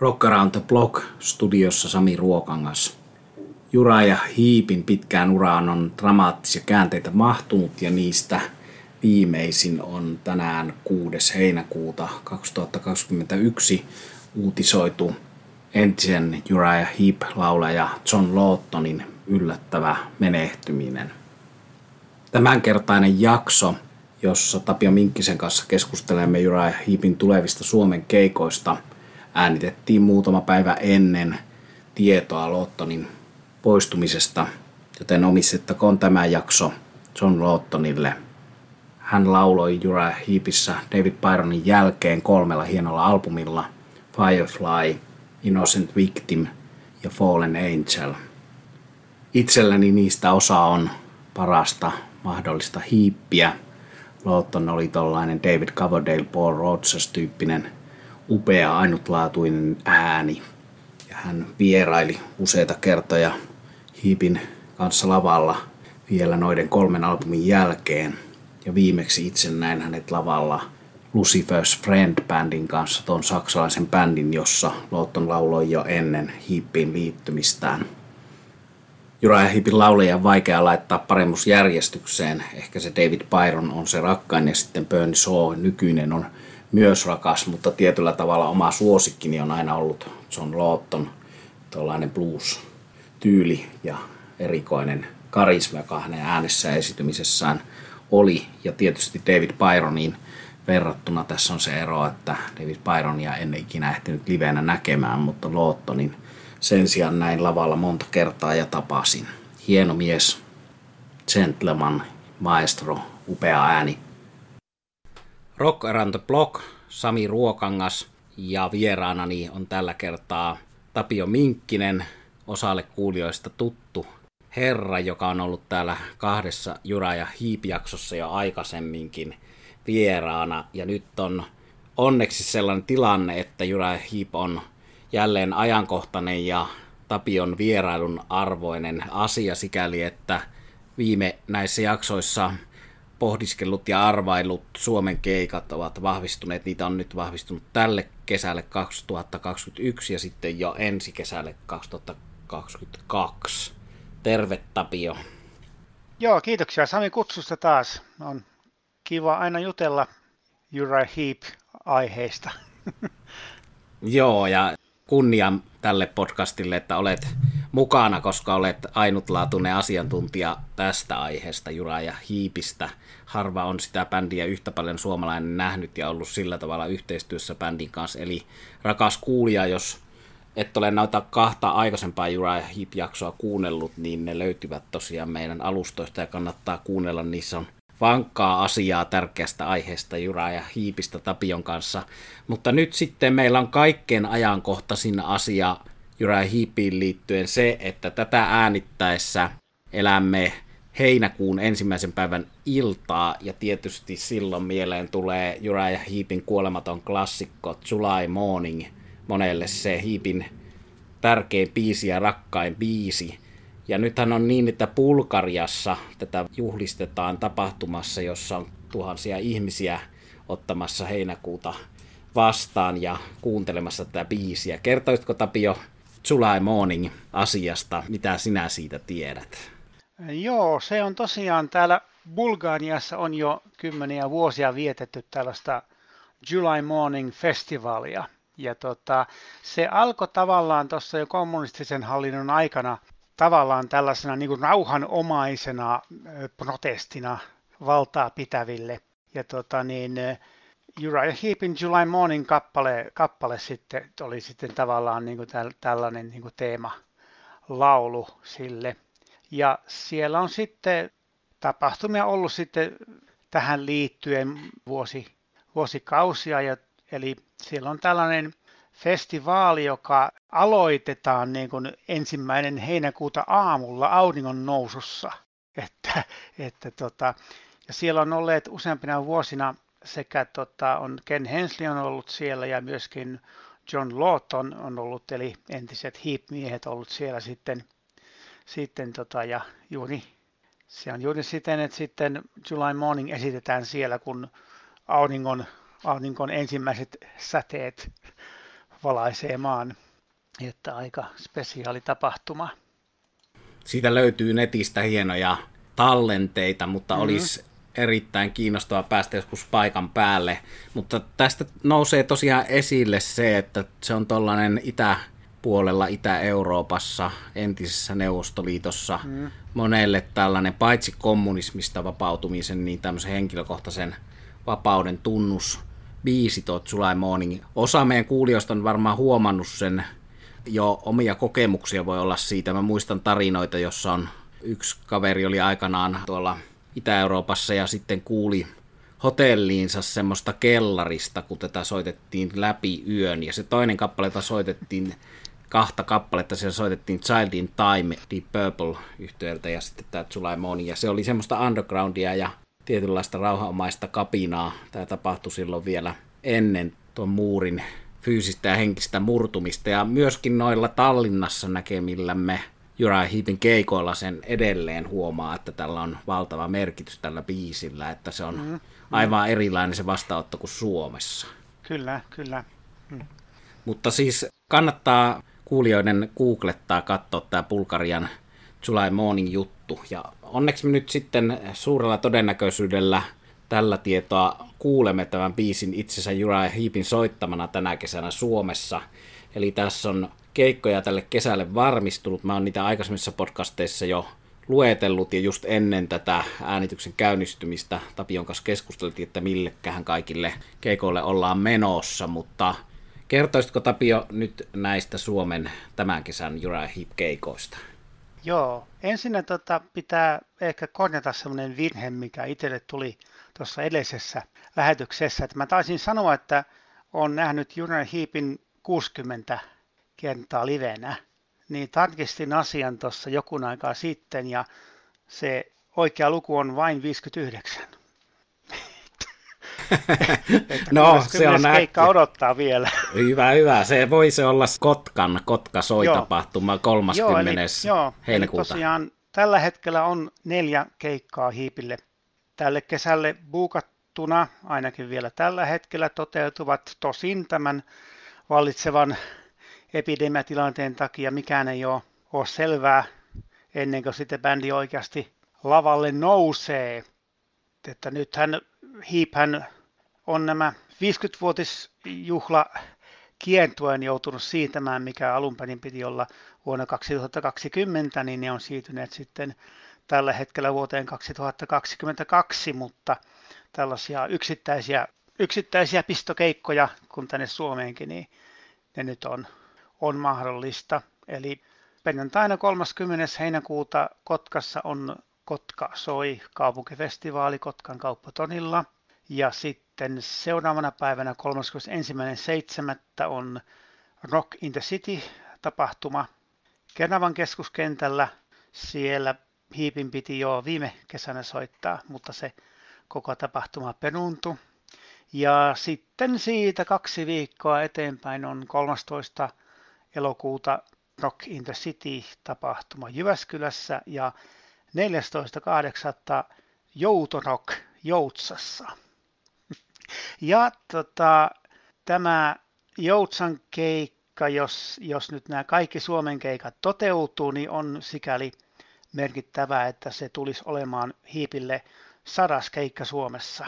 Rock Around the Block studiossa Sami Ruokangas. Jura ja Hiipin pitkään uraan on dramaattisia käänteitä mahtunut ja niistä viimeisin on tänään 6. heinäkuuta 2021 uutisoitu entisen Uriah Heep-laulaja John Lawtonin yllättävä menehtyminen. Tämänkertainen jakso, jossa Tapio Minkkisen kanssa keskustelemme Uriah Heepin tulevista Suomen keikoista, äänitettiin muutama päivä ennen tietoa Lawtonin poistumisesta, joten omistettakoon tämä jakso John Lawtonille. Hän lauloi Uriah Heepissä David Byronin jälkeen kolmella hienolla albumilla Firefly, Innocent Victim ja Fallen Angel. Itselläni niistä osa on parasta mahdollista hiippiä. Lawton oli tollainen David Coverdale, Paul Rogers-tyyppinen upea, ainutlaatuinen ääni. Ja hän vieraili useita kertoja Hiipin kanssa lavalla vielä noiden kolmen albumin jälkeen. Ja viimeksi itse näin hänet lavalla Lucifer's Friend-bändin kanssa, tuon saksalaisen bändin, jossa Lawton lauloi jo ennen Hiippiin liittymistään. Jura ja Hiipin lauleja on vaikea laittaa paremmusjärjestykseen. Ehkä se David Byron on se rakkain ja sitten Bernie Shaw nykyinen on myös rakas, mutta tietyllä tavalla oma suosikkini on aina ollut John Lawton, tuollainen blues-tyyli ja erikoinen karisma, joka hänen äänessä ja esitymisessään oli. Ja tietysti David Byroniin verrattuna tässä on se ero, että David Byronia en ikinä ehtinyt livenä näkemään, mutta Lawtonin sen sijaan näin lavalla monta kertaa ja tapasin. Hieno mies, gentleman, maestro, upea ääni. Rock Around the Block, Sami Ruokangas ja vieraanani on tällä kertaa Tapio Minkkinen, osalle kuulijoista tuttu herra, joka on ollut täällä kahdessa Jura ja Hiip-jaksossa jo aikaisemminkin vieraana. Ja nyt on onneksi sellainen tilanne, että Jura ja Hiip on jälleen ajankohtainen ja Tapion vierailun arvoinen asia sikäli, että viime näissä jaksoissa pohdiskellut ja arvailut Suomen keikat ovat vahvistuneet. Niitä on nyt vahvistunut tälle kesälle 2021 ja sitten jo ensi kesälle 2022. Terve Tapio. Joo, kiitoksia Sami kutsusta taas. On kiva aina jutella Uriah Heep-aiheista. Joo, ja kunnia tälle podcastille, että olet mukana, koska olet ainutlaatuinen asiantuntija tästä aiheesta, Jura ja Hiipistä. Harva on sitä bändiä yhtä paljon suomalainen nähnyt ja ollut sillä tavalla yhteistyössä bändin kanssa. Eli rakas kuulija, jos et ole noita kahta aikaisempaa Jura ja Hiip-jaksoa kuunnellut, niin ne löytyvät tosiaan meidän alustoista ja kannattaa kuunnella. Niissä on vankkaa asiaa tärkeästä aiheesta Jura ja Hiipistä Tapion kanssa. Mutta nyt sitten meillä on kaikkein ajankohtaisin asia Jura ja Hiipiin liittyen se, että tätä äänittäessä elämme heinäkuun ensimmäisen päivän iltaa, ja tietysti silloin mieleen tulee Jura ja Hiipin kuolematon klassikko July Morning, monelle se Hiipin tärkein biisi ja rakkain biisi. Ja nythän on niin, että Bulgariassa tätä juhlistetaan tapahtumassa, jossa on tuhansia ihmisiä ottamassa heinäkuuta vastaan ja kuuntelemassa tätä biisiä. Kertoisitko Tapio July Morning asiasta, mitä sinä siitä tiedät? Joo, se on tosiaan täällä Bulgariassa on jo kymmeniä vuosia vietetty tällaista July Morning Festivalia. Ja tota, se alkoi tavallaan tuossa jo kommunistisen hallinnon aikana tavallaan tällaisena niin kuin rauhanomaisena protestina valtaa pitäville. Ja tota, niin, Uriah Heepin July Morning kappale, kappale sitten oli sitten tavallaan niin kuin täl, tällainen niin kuin teema laulu sille. Ja siellä on sitten tapahtumia ollut sitten tähän liittyen vuosi, vuosikausia, ja, eli siellä on tällainen festivaali, joka aloitetaan niin kuin ensimmäinen heinäkuuta aamulla auringon nousussa. Että, että tota, ja siellä on olleet useampina vuosina sekä tota, on Ken Hensley on ollut siellä ja myöskin John Lawton on ollut, eli entiset Heap-miehet ollut siellä sitten, sitten tota, ja juuri, se on juuri siten, että sitten July Morning esitetään siellä, kun auringon, auringon ensimmäiset säteet valaisee maan. Että aika spesiaali tapahtuma. Siitä löytyy netistä hienoja tallenteita, mutta mm-hmm. olisi erittäin kiinnostavaa päästä joskus paikan päälle. Mutta tästä nousee tosiaan esille se, että se on tuollainen itäpuolella Itä-Euroopassa, entisessä Neuvostoliitossa, mm. monelle tällainen paitsi kommunismista vapautumisen, niin tämmöisen henkilökohtaisen vapauden tunnus biisi tuo July Morning. Osa meidän kuulijoista on varmaan huomannut sen jo omia kokemuksia voi olla siitä. Mä muistan tarinoita, jossa on yksi kaveri oli aikanaan tuolla Itä-Euroopassa ja sitten kuuli hotelliinsa semmoista kellarista, kun tätä soitettiin läpi yön. Ja se toinen kappale, jota soitettiin, kahta kappaletta, siellä soitettiin Child in Time, Deep Purple yhtiöltä ja sitten tämä July. Ja se oli semmoista undergroundia ja tietynlaista rauhanomaista kapinaa. Tämä tapahtui silloin vielä ennen tuon muurin fyysistä ja henkistä murtumista. Ja myöskin noilla Tallinnassa näkemillämme Uriah Heepin keikoilla sen edelleen huomaa, että tällä on valtava merkitys tällä biisillä, että se on mm, aivan erilainen se vastaanotto kuin Suomessa. Kyllä, kyllä. Mm. Mutta siis kannattaa kuulijoiden googlettaa, katsoa tämä Bulgarian July Morning juttu. Ja onneksi me nyt sitten suurella todennäköisyydellä tällä tietoa kuulemme tämän biisin itsensä Uriah Heepin soittamana tänä kesänä Suomessa. Eli tässä on keikkoja tälle kesälle varmistunut. Mä oon niitä aikaisemmissa podcasteissa jo luetellut ja just ennen tätä äänityksen käynnistymistä Tapion kanssa keskusteltiin, että millekähän kaikille keikoille ollaan menossa, mutta kertoisitko Tapio nyt näistä Suomen tämän kesän Uriah Heep keikoista? Joo, ensin tota, pitää ehkä korjata semmoinen virhe, mikä itselle tuli tuossa edellisessä lähetyksessä, että mä taisin sanoa, että on nähnyt Uriah Heepin 60 kertaa livenä, niin tarkistin asian tuossa jokun aikaa sitten ja se oikea luku on vain 59. no, se on keikka odottaa vielä. Hyvä, hyvä. Se voisi olla Kotkan Kotka soitapahtuma 30. Joo, eli, joo, heinäkuuta. Eli tosiaan tällä hetkellä on neljä keikkaa hiipille tälle kesälle buukattuna, ainakin vielä tällä hetkellä toteutuvat. Tosin tämän vallitsevan epidemiatilanteen takia mikään ei ole, ole selvää ennen kuin sitten bändi oikeasti lavalle nousee. Että nythän Heaphän on nämä 50-vuotisjuhla kiertueen joutunut siitämään, mikä alun perin piti olla vuonna 2020, niin ne on siirtyneet sitten tällä hetkellä vuoteen 2022, mutta tällaisia yksittäisiä, yksittäisiä pistokeikkoja, kun tänne Suomeenkin, niin ne nyt on on mahdollista. Eli perjantaina 30. heinäkuuta Kotkassa on Kotka soi kaupunkifestivaali Kotkan kauppatonilla. Ja sitten seuraavana päivänä 31.7. on Rock in the City tapahtuma Kenavan keskuskentällä. Siellä Hiipin piti jo viime kesänä soittaa, mutta se koko tapahtuma peruuntui. Ja sitten siitä kaksi viikkoa eteenpäin on 13 elokuuta Rock in the City-tapahtuma Jyväskylässä ja 14.8. Joutorok Joutsassa. Ja tota, tämä Joutsan keikka, jos, jos nyt nämä kaikki Suomen keikat toteutuu, niin on sikäli merkittävää, että se tulisi olemaan hiipille sadas keikka Suomessa.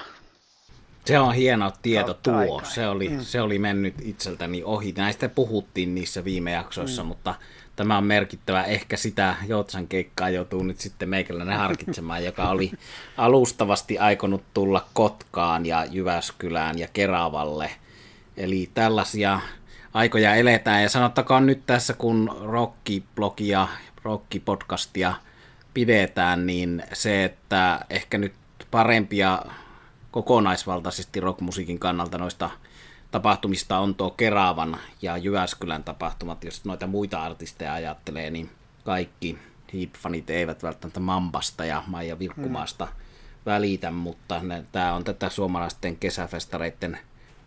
Se on hieno tieto tuo. Se oli, mm. se oli mennyt itseltäni ohi. Näistä puhuttiin niissä viime jaksoissa, mm. mutta tämä on merkittävä. Ehkä sitä Joutsan keikkaa joutuu nyt sitten meikäläinen harkitsemaan, joka oli alustavasti aikonut tulla Kotkaan ja Jyväskylään ja Keravalle. Eli tällaisia aikoja eletään. Ja sanottakoon nyt tässä, kun rockiblogia, rockipodcastia pidetään, niin se, että ehkä nyt parempia kokonaisvaltaisesti rockmusiikin kannalta noista tapahtumista on tuo Keravan ja Jyväskylän tapahtumat. Jos noita muita artisteja ajattelee, niin kaikki Heap-fanit eivät välttämättä Mambasta ja Maija Virkkumaasta mm. välitä, mutta tämä on tätä suomalaisten kesäfestareiden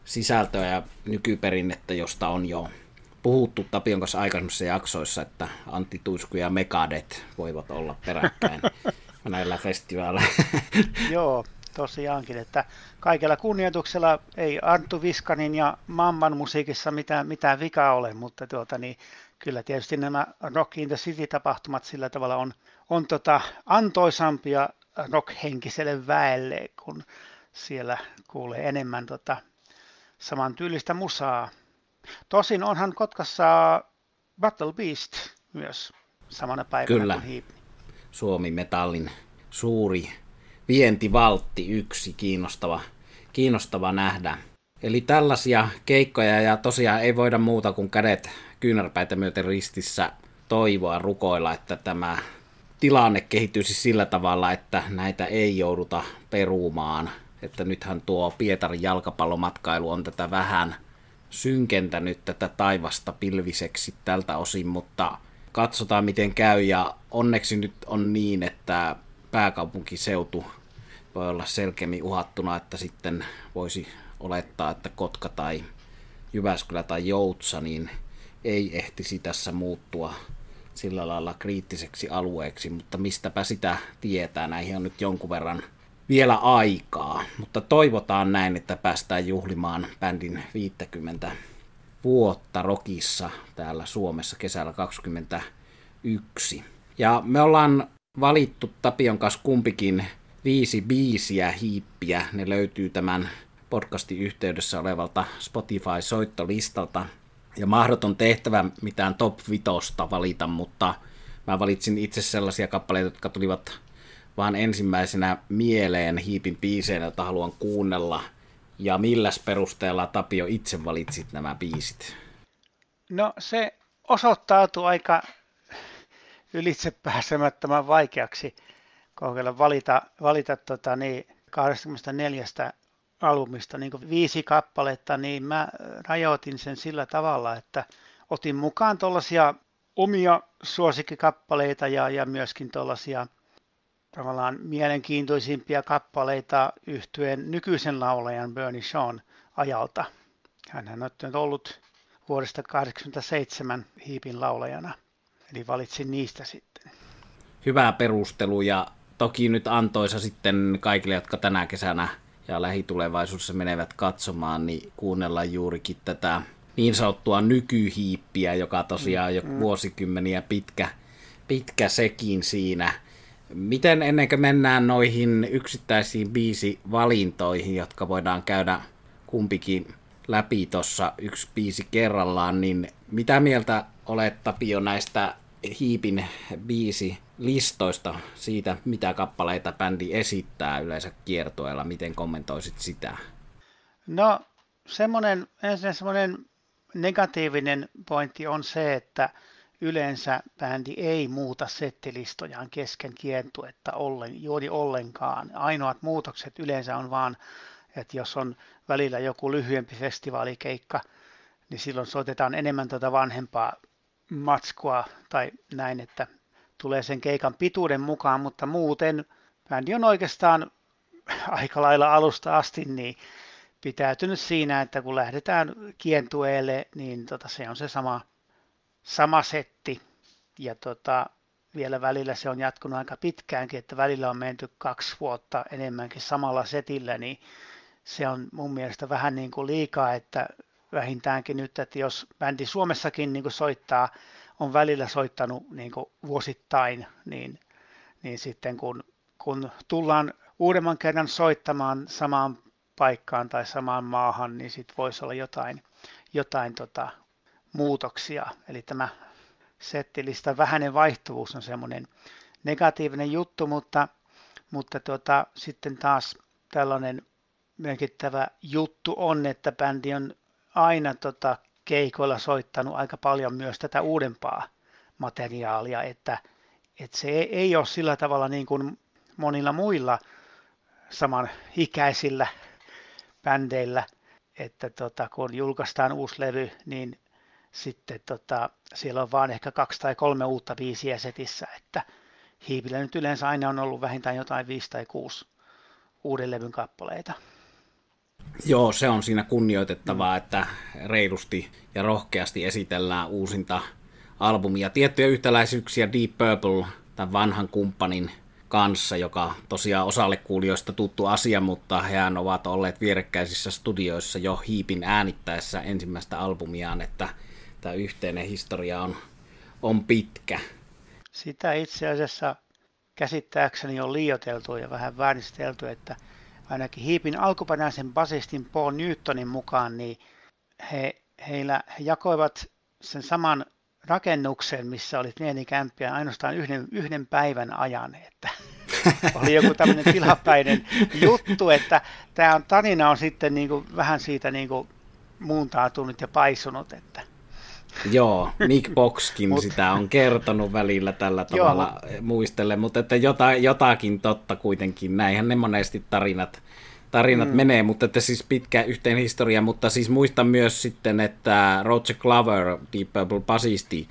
sisältöä ja nykyperinnettä, josta on jo puhuttu Tapion kanssa aikaisemmissa jaksoissa, että Antti Tuisku ja Megadet voivat olla peräkkäin näillä festivaaleilla. Joo, tosiaankin, että kaikella kunnioituksella ei Arttu Viskanin ja Mamman musiikissa mitään, mitään vikaa ole, mutta tuota, niin kyllä tietysti nämä Rock in the City-tapahtumat sillä tavalla on, on tota antoisampia rockhenkiselle väelle, kun siellä kuulee enemmän tota samantyylistä musaa. Tosin onhan Kotkassa Battle Beast myös samana päivänä Kyllä. kuin Hiip. Suomi Metallin suuri vientivaltti yksi kiinnostava, kiinnostava nähdä. Eli tällaisia keikkoja ja tosiaan ei voida muuta kuin kädet kyynärpäitä myöten ristissä toivoa rukoilla, että tämä tilanne kehittyisi sillä tavalla, että näitä ei jouduta perumaan. Että nythän tuo Pietarin jalkapallomatkailu on tätä vähän synkentänyt tätä taivasta pilviseksi tältä osin, mutta katsotaan miten käy ja onneksi nyt on niin, että pääkaupunkiseutu. Voi olla selkeämmin uhattuna, että sitten voisi olettaa, että Kotka tai Jyväskylä tai Joutsa niin ei ehtisi tässä muuttua sillä lailla kriittiseksi alueeksi, mutta mistäpä sitä tietää, näihin on nyt jonkun verran vielä aikaa, mutta toivotaan näin, että päästään juhlimaan bändin 50 vuotta Rokissa täällä Suomessa kesällä 2021. Ja me ollaan valittu Tapion kanssa kumpikin viisi biisiä hiippiä. Ne löytyy tämän podcastin yhteydessä olevalta Spotify-soittolistalta. Ja mahdoton tehtävä mitään top vitosta valita, mutta mä valitsin itse sellaisia kappaleita, jotka tulivat vaan ensimmäisenä mieleen hiipin biiseinä, joita haluan kuunnella. Ja milläs perusteella Tapio itse valitsit nämä biisit? No se osoittautui aika ylitsepääsemättömän vaikeaksi kokeilla valita, valita tota, niin 24 albumista niin viisi kappaletta, niin mä rajoitin sen sillä tavalla, että otin mukaan tuollaisia omia suosikkikappaleita ja, ja myöskin tuollaisia tavallaan mielenkiintoisimpia kappaleita yhtyen nykyisen laulajan Bernie Shawn ajalta. Hän on ollut vuodesta 1987 hiipin laulajana, eli valitsin niistä sitten. Hyvä perustelu ja toki nyt antoisa sitten kaikille, jotka tänä kesänä ja lähitulevaisuudessa menevät katsomaan, niin kuunnellaan juurikin tätä niin sanottua nykyhiippiä, joka tosiaan jo mm. vuosikymmeniä pitkä, pitkä sekin siinä. Miten ennen kuin mennään noihin yksittäisiin biisivalintoihin, jotka voidaan käydä kumpikin läpi tuossa yksi biisi kerrallaan, niin mitä mieltä olet Tapio näistä Hiipin biisi listoista siitä, mitä kappaleita bändi esittää yleensä kiertoilla, miten kommentoisit sitä? No semmoinen, ensin semmoinen negatiivinen pointti on se, että yleensä bändi ei muuta settilistojaan kesken kiertuetta ollen, juuri ollenkaan. Ainoat muutokset yleensä on vaan, että jos on välillä joku lyhyempi festivaalikeikka, niin silloin soitetaan enemmän tuota vanhempaa matskua tai näin, että tulee sen keikan pituuden mukaan, mutta muuten bändi on oikeastaan aika lailla alusta asti niin pitäytynyt siinä, että kun lähdetään kientueelle, niin tota, se on se sama, sama setti. Ja tota, vielä välillä se on jatkunut aika pitkäänkin, että välillä on menty kaksi vuotta enemmänkin samalla setillä, niin se on mun mielestä vähän niin kuin liikaa, että vähintäänkin nyt, että jos bändi Suomessakin niin kuin soittaa, on välillä soittanut niin kuin vuosittain, niin, niin sitten kun, kun tullaan uudemman kerran soittamaan samaan paikkaan tai samaan maahan, niin sitten voisi olla jotain, jotain tota, muutoksia. Eli tämä settilista vähäinen vaihtuvuus on semmoinen negatiivinen juttu, mutta, mutta tota, sitten taas tällainen merkittävä juttu on, että bändi on aina tota, keikoilla soittanut aika paljon myös tätä uudempaa materiaalia, että, että se ei ole sillä tavalla niin kuin monilla muilla samanikäisillä bändeillä, että tota, kun julkaistaan uusi levy, niin sitten tota, siellä on vaan ehkä kaksi tai kolme uutta biisiä setissä, että Hiipillä nyt yleensä aina on ollut vähintään jotain viisi tai kuusi uuden levyn kappaleita. Joo, se on siinä kunnioitettavaa, että reilusti ja rohkeasti esitellään uusinta albumia. Tiettyjä yhtäläisyyksiä Deep Purple, tämän vanhan kumppanin kanssa, joka tosiaan osalle kuulijoista tuttu asia, mutta hehän ovat olleet vierekkäisissä studioissa jo hiipin äänittäessä ensimmäistä albumiaan, että tämä yhteinen historia on, on pitkä. Sitä itse asiassa käsittääkseni on liioteltu ja vähän vääristelty, että ainakin hiipin alkuperäisen basistin Paul Newtonin mukaan, niin he, heillä, he jakoivat sen saman rakennuksen, missä oli pieni ainoastaan yhden, yhden päivän ajan. Että oli joku tämmöinen tilapäinen juttu, että tämä on, tarina on sitten niin kuin, vähän siitä niin kuin, muuntautunut ja paisunut. Että. Joo, Nick Boxkin Mut, sitä on kertonut välillä tällä tavalla joo, muistelle, mutta että jota, jotakin totta kuitenkin, näinhän ne monesti tarinat tarinat mm. menee, mutta että siis pitkä yhteen historia, mutta siis muistan myös sitten, että Roger Glover, Deep Purple basisti,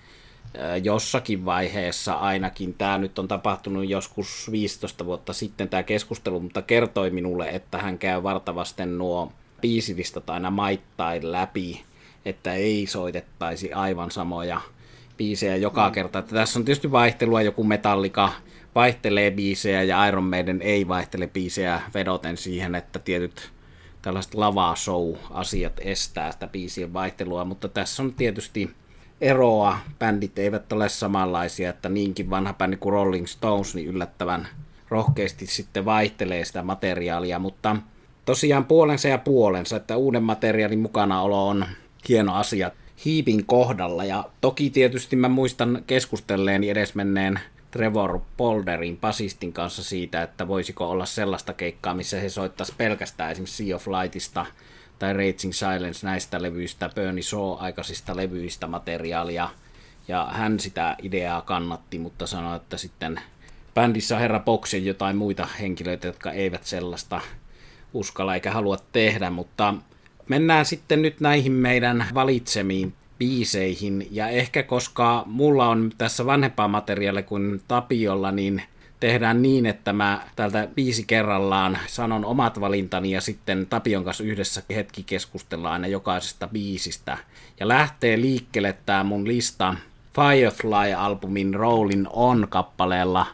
jossakin vaiheessa ainakin, tämä nyt on tapahtunut joskus 15 vuotta sitten tämä keskustelu, mutta kertoi minulle, että hän käy vartavasten nuo biisilistat aina maittain läpi, että ei soitettaisi aivan samoja biisejä joka mm. kerta. Että tässä on tietysti vaihtelua, joku metallika vaihtelee biisejä ja Iron Maiden ei vaihtele biisejä vedoten siihen, että tietyt tällaiset lava show-asiat estää sitä biisien vaihtelua, mutta tässä on tietysti eroa. Bändit eivät ole samanlaisia, että niinkin vanha bändi kuin Rolling Stones niin yllättävän rohkeasti sitten vaihtelee sitä materiaalia, mutta tosiaan puolensa ja puolensa, että uuden materiaalin mukanaolo on hieno asia hiipin kohdalla. Ja toki tietysti mä muistan keskustelleeni edesmenneen Trevor Polderin basistin kanssa siitä, että voisiko olla sellaista keikkaa, missä he soittaisi pelkästään esimerkiksi Sea of Lightista tai Raging Silence näistä levyistä, Bernie Shaw-aikaisista levyistä materiaalia. Ja hän sitä ideaa kannatti, mutta sanoi, että sitten bändissä herra Box jotain muita henkilöitä, jotka eivät sellaista uskalla eikä halua tehdä, mutta mennään sitten nyt näihin meidän valitsemiin biiseihin. Ja ehkä koska mulla on tässä vanhempaa materiaalia kuin Tapiolla, niin tehdään niin, että mä täältä viisi kerrallaan sanon omat valintani ja sitten Tapion kanssa yhdessä hetki keskustellaan aina jokaisesta biisistä. Ja lähtee liikkeelle tämä mun lista Firefly-albumin Rollin On kappaleella,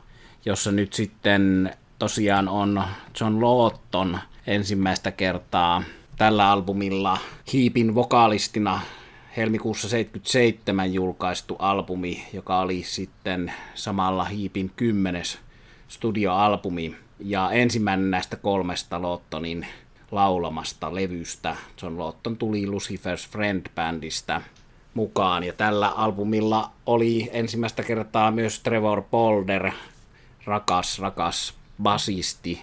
jossa nyt sitten tosiaan on John Lawton ensimmäistä kertaa tällä albumilla hiipin vokalistina helmikuussa 77 julkaistu albumi, joka oli sitten samalla hiipin kymmenes studioalbumi ja ensimmäinen näistä kolmesta Lottonin laulamasta levystä. John Lotton tuli Lucifer's Friend-bändistä mukaan ja tällä albumilla oli ensimmäistä kertaa myös Trevor Polder, rakas, rakas basisti,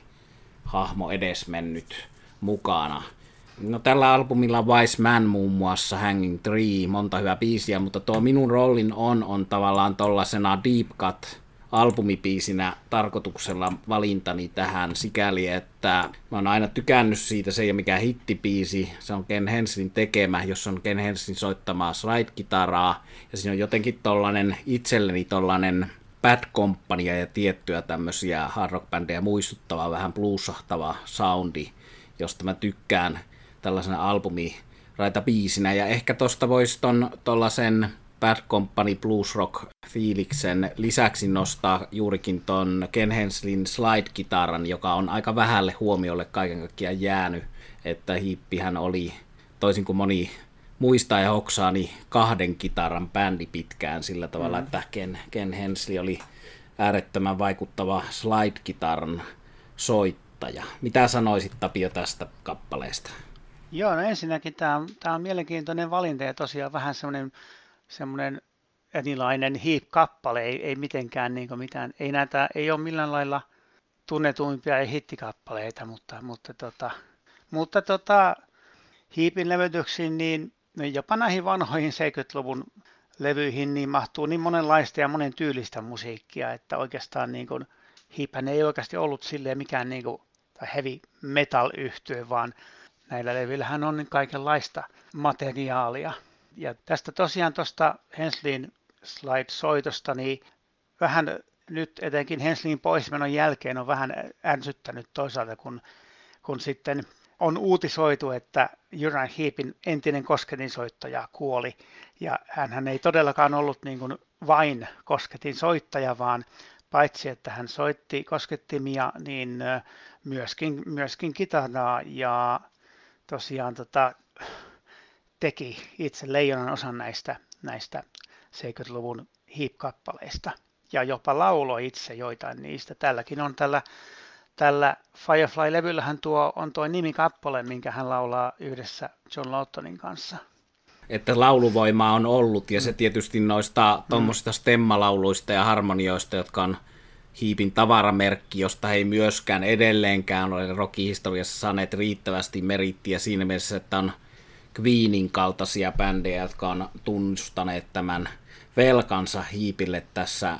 hahmo edesmennyt mukana. No tällä albumilla Wise Man muun muassa, Hanging Tree, monta hyvää biisiä, mutta tuo minun roolin on, on tavallaan tollasena Deep Cut albumipiisinä tarkoituksella valintani tähän. Sikäli, että mä oon aina tykännyt siitä, se ei ole mikään hittipiisi, se on Ken Henslin tekemä, jos on Ken Henslin soittamaa slide-kitaraa, ja siinä on jotenkin tollanen itselleni tollanen Bad Company ja tiettyä tämmöisiä hard rock bändejä vähän bluesahtava soundi, josta mä tykkään tällaisena albumi raita biisinä. Ja ehkä tosta voisi ton tollasen Bad Company Blues Rock fiiliksen lisäksi nostaa juurikin ton Ken Henslin slide-kitaran, joka on aika vähälle huomiolle kaiken kaikkiaan jäänyt, että hiippihän oli, toisin kuin moni muistaa ja hoksaa, niin kahden kitaran bändi pitkään sillä tavalla, mm. että Ken, Ken Hensley oli äärettömän vaikuttava slide-kitaran soittaja. Mitä sanoisit Tapio tästä kappaleesta? Joo, no ensinnäkin tämä on, tämä on mielenkiintoinen valinta ja tosiaan vähän semmoinen, semmoinen erilainen heap-kappale, ei, ei mitenkään niin mitään, ei näitä, ei ole millään lailla tunnetuimpia ja hittikappaleita, mutta, mutta, tota, mutta tota, hiipin levytyksiin, niin jopa näihin vanhoihin 70-luvun levyihin niin mahtuu niin monenlaista ja monen tyylistä musiikkia, että oikeastaan niin kuin, hiiphän ei oikeasti ollut silleen mikään niin kuin, tai heavy metal yhtye, vaan näillä levyillähän on kaikenlaista materiaalia. Ja tästä tosiaan tuosta Henslin slide-soitosta, niin vähän nyt etenkin Henslin poismenon jälkeen on vähän ärsyttänyt toisaalta, kun, kun sitten on uutisoitu, että Uriah Heepin entinen kosketinsoittaja kuoli. Ja hän ei todellakaan ollut niin kuin vain kosketin soittaja, vaan paitsi että hän soitti koskettimia, niin myöskin, myöskin kitaraa ja tosiaan tota, teki itse leijonan osan näistä, näistä 70-luvun hip-kappaleista ja jopa lauloi itse joitain niistä. Tälläkin on tällä, tällä Firefly-levyllähän tuo on tuo nimikappale, minkä hän laulaa yhdessä John Lawtonin kanssa. Että lauluvoima on ollut ja se tietysti noista tuommoisista stemmalauluista ja harmonioista, jotka on hiipin tavaramerkki, josta ei myöskään edelleenkään ole rockihistoriassa saaneet riittävästi merittiä siinä mielessä, että on Queenin kaltaisia bändejä, jotka on tunnustaneet tämän velkansa hiipille tässä,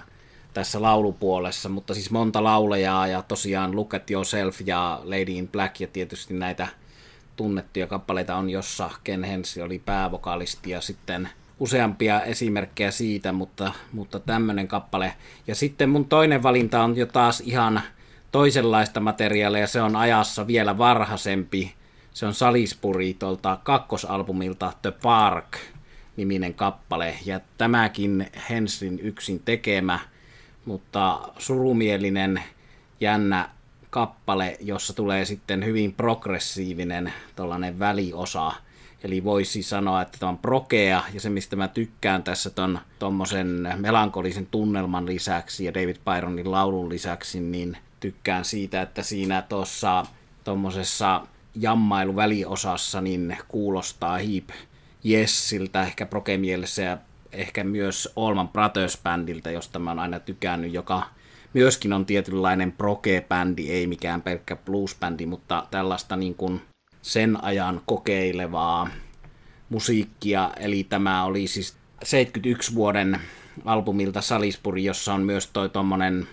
tässä laulupuolessa, mutta siis monta laulajaa ja tosiaan Look at Yourself ja Lady in Black ja tietysti näitä tunnettuja kappaleita on, jossa Ken Hensi oli päävokalisti ja sitten useampia esimerkkejä siitä, mutta, mutta tämmöinen kappale. Ja sitten mun toinen valinta on jo taas ihan toisenlaista materiaalia, se on ajassa vielä varhaisempi. Se on Salisbury tuolta kakkosalbumilta The Park niminen kappale. Ja tämäkin Hensin yksin tekemä, mutta surumielinen, jännä kappale, jossa tulee sitten hyvin progressiivinen tällainen väliosa. Eli voisi sanoa, että tämä on prokea, ja se mistä mä tykkään tässä ton tommosen melankolisen tunnelman lisäksi ja David Byronin laulun lisäksi, niin tykkään siitä, että siinä tuossa tuommoisessa jammailu-väliosassa niin kuulostaa Heap Jessiltä, ehkä prokemielessä ja ehkä myös Allman Brothers-bändiltä, josta mä oon aina tykännyt, joka myöskin on tietynlainen proke-bändi, ei mikään pelkkä blues-bändi, mutta tällaista niin kuin sen ajan kokeilevaa musiikkia. Eli tämä oli siis 71 vuoden albumilta Salisbury, jossa on myös toi tommonen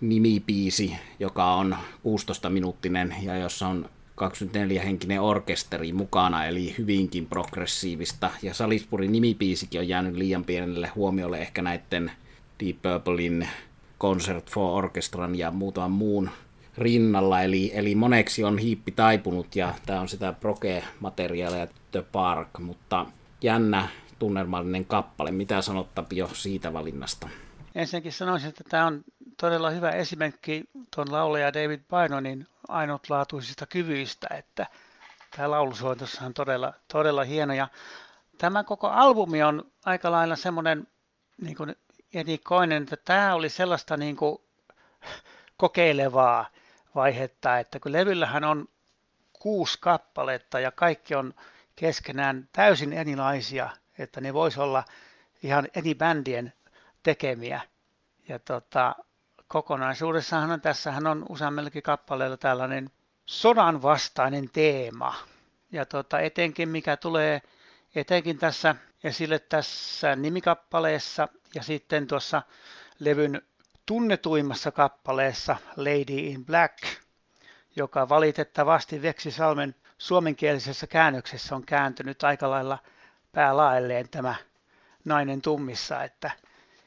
nimipiisi, joka on 16-minuuttinen ja jossa on 24-henkinen orkesteri mukana, eli hyvinkin progressiivista. Ja Salisbury nimipiisikin on jäänyt liian pienelle huomiolle ehkä näiden Deep Purplein Concert for Orchestran ja muutaman muun rinnalla, eli, eli moneksi on hiippi taipunut ja tämä on sitä proge-materiaalia The Park, mutta jännä tunnelmallinen kappale. Mitä sanot Tapio siitä valinnasta? Ensinnäkin sanoisin, että tämä on todella hyvä esimerkki tuon laulaja David Bynonin ainutlaatuisista kyvyistä, että tämä laulusoitus on todella, todella hieno. Ja tämä koko albumi on aika lailla semmoinen niin kuin erikoinen, että tämä oli sellaista niin kuin kokeilevaa vaihetta, että kun levyllähän on kuusi kappaletta ja kaikki on keskenään täysin erilaisia, että ne voisi olla ihan eri bändien tekemiä. Ja tota, kokonaisuudessahan tässähän on useammallakin kappaleella tällainen sodan vastainen teema. Ja tota, etenkin mikä tulee etenkin tässä esille tässä nimikappaleessa ja sitten tuossa levyn tunnetuimmassa kappaleessa Lady in Black, joka valitettavasti Veksisalmen suomenkielisessä käännöksessä on kääntynyt aika lailla päälaelleen tämä nainen tummissa, että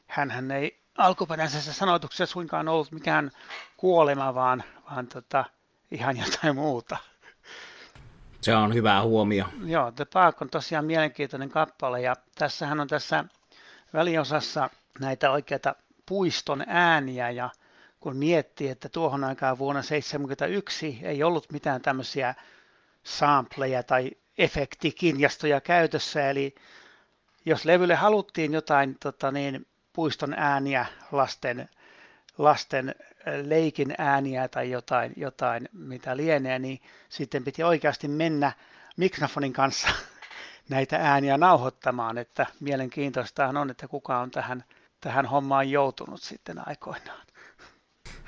hän ei alkuperäisessä sanotuksessa suinkaan ollut mikään kuolema, vaan, vaan tota, ihan jotain muuta. Se on hyvä huomio. Joo, The Park on tosiaan mielenkiintoinen kappale ja tässähän on tässä väliosassa näitä oikeita puiston ääniä ja kun miettii, että tuohon aikaan vuonna 1971 ei ollut mitään tämmöisiä sampleja tai efektikinjastoja käytössä, eli jos levylle haluttiin jotain tota niin, puiston ääniä, lasten, lasten leikin ääniä tai jotain, jotain, mitä lienee, niin sitten piti oikeasti mennä mikrofonin kanssa näitä ääniä nauhoittamaan, että mielenkiintoistahan on, että kuka on tähän, tähän hommaan joutunut sitten aikoinaan.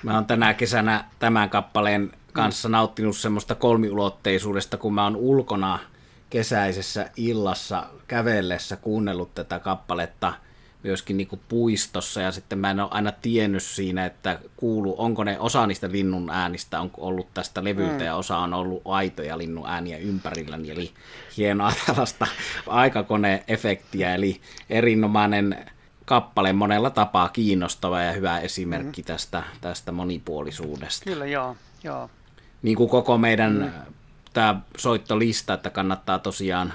Mä oon tänä kesänä tämän kappaleen kanssa nauttinut semmoista kolmiulotteisuudesta, kun mä oon ulkona kesäisessä illassa kävellessä kuunnellut tätä kappaletta – myöskin niin kuin puistossa ja sitten mä en ole aina tiennyt siinä, että kuulu, onko ne osa niistä linnun äänistä on ollut tästä levyltä mm. ja osa on ollut aitoja linnun ääniä ympärilläni, eli hienoa tällaista aikakoneefektiä, eli erinomainen kappale monella tapaa kiinnostava ja hyvä esimerkki mm. tästä, tästä monipuolisuudesta. Kyllä, joo. joo. Niin kuin koko meidän mm. tämä soittolista, että kannattaa tosiaan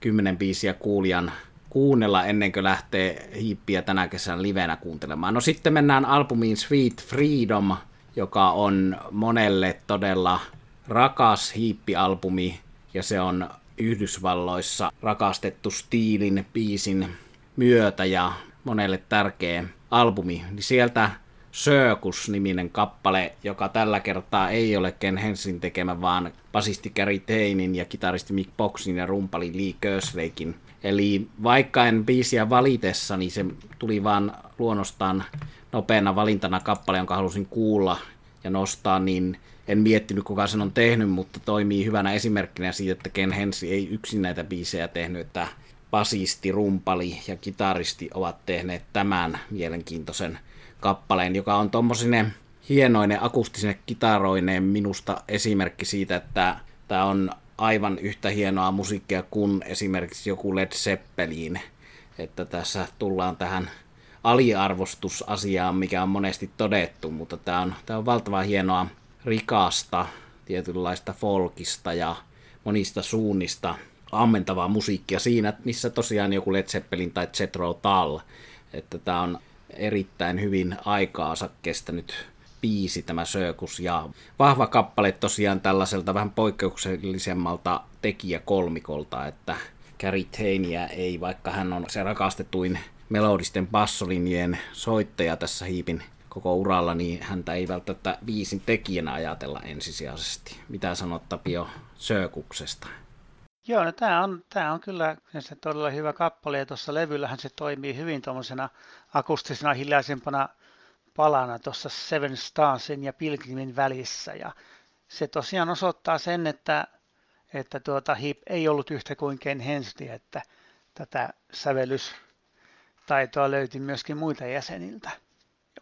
kymmenen biisiä kuulijan kuunnella ennen kuin lähtee hiippiä tänä kesänä livenä kuuntelemaan. No sitten mennään albumiin Sweet Freedom, joka on monelle todella rakas hiippialbumi ja se on Yhdysvalloissa rakastettu stiilin, biisin myötä ja monelle tärkeä albumi. Niin sieltä Circus-niminen kappale, joka tällä kertaa ei ole Ken Hensin tekemä, vaan basisti Gary Tainin ja kitaristi Mick Boxin ja rumpali Lee Kerslakein. Eli vaikka en biisiä valitessa, niin se tuli vaan luonnostaan nopeana valintana kappale, jonka halusin kuulla ja nostaa, niin en miettinyt kuka sen on tehnyt, mutta toimii hyvänä esimerkkinä siitä, että Ken Hensi ei yksin näitä biisejä tehnyt, että basisti, rumpali ja kitaristi ovat tehneet tämän mielenkiintoisen kappaleen, joka on tuommoisine hienoinen akustisen kitaroineen minusta esimerkki siitä, että tämä on aivan yhtä hienoa musiikkia kuin esimerkiksi joku Led Zeppelin. Että tässä tullaan tähän aliarvostusasiaan, mikä on monesti todettu, mutta tämä on, tämä on valtavan hienoa rikasta, tietynlaista folkista ja monista suunnista ammentavaa musiikkia siinä, missä tosiaan joku Led Zeppelin tai Jethro Tull. Että tämä on erittäin hyvin aikaansa kestänyt biisi tämä Sökus ja vahva kappale tosiaan tällaiselta vähän poikkeuksellisemmalta tekijäkolmikolta, että Gary Tainiä ei, vaikka hän on se rakastetuin melodisten bassolinjien soittaja tässä hiipin koko uralla, niin häntä ei välttämättä biisin tekijänä ajatella ensisijaisesti. Mitä sanot Tapio Sökuksesta? Joo, no tämä on, tämä on kyllä se todella hyvä kappale ja tuossa levyllähän se toimii hyvin tuommoisena akustisena hiljaisempana palana tuossa Seven Starsin ja Pilgrimin välissä ja se tosiaan osoittaa sen, että, että tuota, Hip ei ollut yhtä kuin Ken Hensley, että tätä sävellystaitoa löytyi myöskin muita jäseniltä.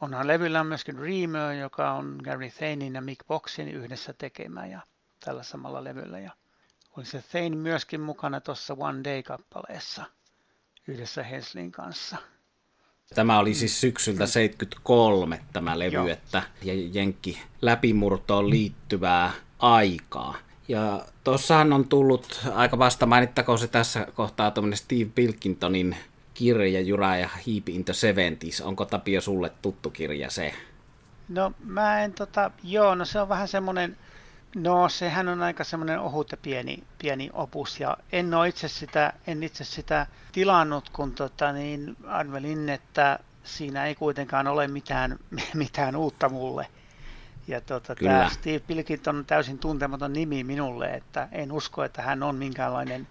Onhan levyllä myöskin Reamer, joka on Gary Thainin ja Mick Boxin yhdessä tekemä ja tällä samalla levyllä. Ja oli se Thane myöskin mukana tuossa One Day-kappaleessa yhdessä Henslin kanssa. Tämä oli siis syksyltä 73 tämä levy, Joo. että ja Jenkki läpimurtoon liittyvää aikaa. Ja tuossahan on tullut aika vasta, mainittakoon se tässä kohtaa tuommoinen Steve Pilkintonin kirja Jura ja Heap in the 70s. Onko Tapio sulle tuttu kirja se? No mä en tota, joo, no se on vähän semmoinen No sehän on aika semmoinen ohut ja pieni, pieni opus ja en ole itse sitä, en itse sitä tilannut, kun tota, niin arvelin, että siinä ei kuitenkaan ole mitään, mitään uutta mulle. Ja tota, tämä Steve Pilkington on täysin tuntematon nimi minulle, että en usko, että hän on minkäänlainen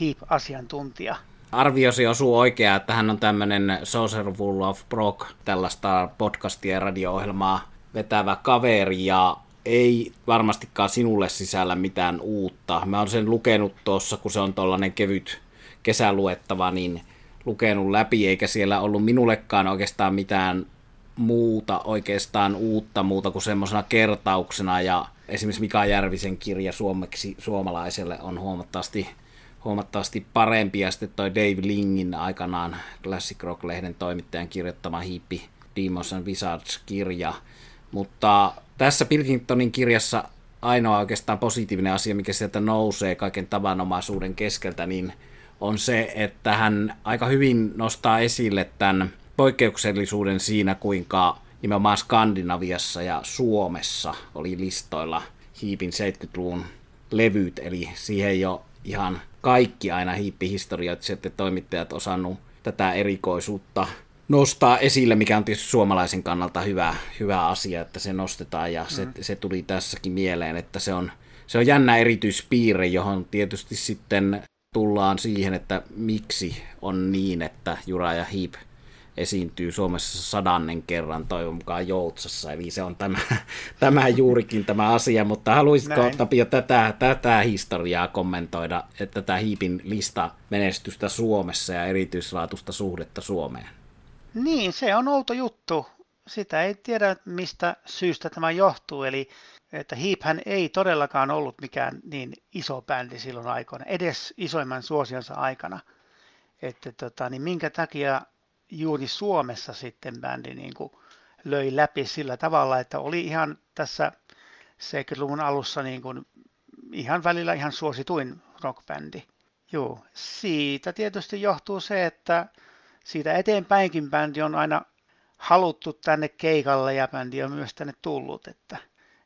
Heap-asiantuntija. Arviosi osuu oikea, että hän on tämmöinen Saucerful of Brock, tällaista podcastia ja radio-ohjelmaa vetävä kaveri ja ei varmastikaan sinulle sisällä mitään uutta. Mä oon sen lukenut tuossa, kun se on tollanen kevyt kesäluettava, niin lukenut läpi, eikä siellä ollut minullekaan oikeastaan mitään muuta oikeastaan uutta muuta kuin semmoisena kertauksena. Ja esimerkiksi Mika Järvisen kirja suomeksi suomalaiselle on huomattavasti, huomattavasti parempi. Ja sitten toi Dave Lingin aikanaan Classic Rock-lehden toimittajan kirjoittama Hiippi Demons and Wizards-kirja, mutta tässä Pilkingtonin kirjassa ainoa oikeastaan positiivinen asia, mikä sieltä nousee kaiken tavanomaisuuden keskeltä, niin on se, että hän aika hyvin nostaa esille tämän poikkeuksellisuuden siinä, kuinka nimenomaan Skandinaviassa ja Suomessa oli listoilla Hiipin 70-luvun levyt, eli siihen ole ihan kaikki aina hiippihistorioitsijat ja toimittajat osannut tätä erikoisuutta nostaa esille, mikä on tietysti suomalaisen kannalta hyvä, hyvä asia, että se nostetaan ja se, mm. se tuli tässäkin mieleen, että se on, se on jännä erityispiirre, johon tietysti sitten tullaan siihen, että miksi on niin, että Jura ja Hiip esiintyy Suomessa sadannen kerran toivon mukaan Joutsassa, eli se on tämä, tämä juurikin tämä asia, mutta haluaisitko Näin. Tapio tätä, tätä historiaa kommentoida, että tämä Hiipin lista menestystä Suomessa ja erityislaatusta suhdetta Suomeen? Niin, se on outo juttu. Sitä ei tiedä, mistä syystä tämä johtuu. Eli että Heaphän ei todellakaan ollut mikään niin iso bändi silloin aikoina, edes isoimman suosionsa aikana. Että tota, niin minkä takia juuri Suomessa sitten bändi niin kuin löi läpi sillä tavalla, että oli ihan tässä 70-luvun alussa niin kuin ihan välillä ihan suosituin rockbändi. Joo, siitä tietysti johtuu se, että siitä eteenpäinkin bändi on aina haluttu tänne keikalle ja bändi on myös tänne tullut. Että,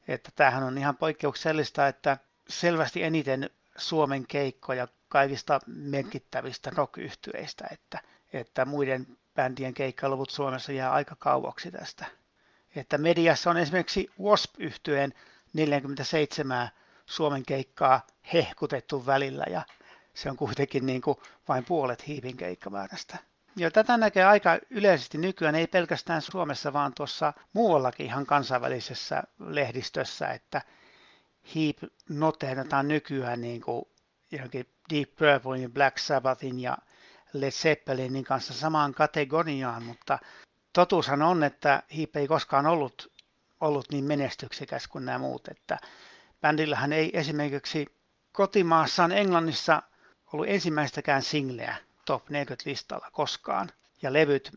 että tämähän on ihan poikkeuksellista, että selvästi eniten Suomen keikkoja kaikista merkittävistä rock että, että muiden bändien keikkaluvut Suomessa jää aika kauaksi tästä. Että mediassa on esimerkiksi wasp yhtyeen 47 Suomen keikkaa hehkutettu välillä ja se on kuitenkin niin kuin vain puolet hiipin keikkamäärästä. Ja tätä näkee aika yleisesti nykyään, ei pelkästään Suomessa, vaan tuossa muuallakin ihan kansainvälisessä lehdistössä, että hiip noteerataan nykyään niin kuin johonkin Deep Purplein, Black Sabbathin ja Led Zeppelinin kanssa samaan kategoriaan, mutta totuushan on, että Heap ei koskaan ollut, ollut niin menestyksekäs kuin nämä muut, että bändillähän ei esimerkiksi kotimaassaan Englannissa ollut ensimmäistäkään singleä top 40 listalla koskaan. Ja levyt,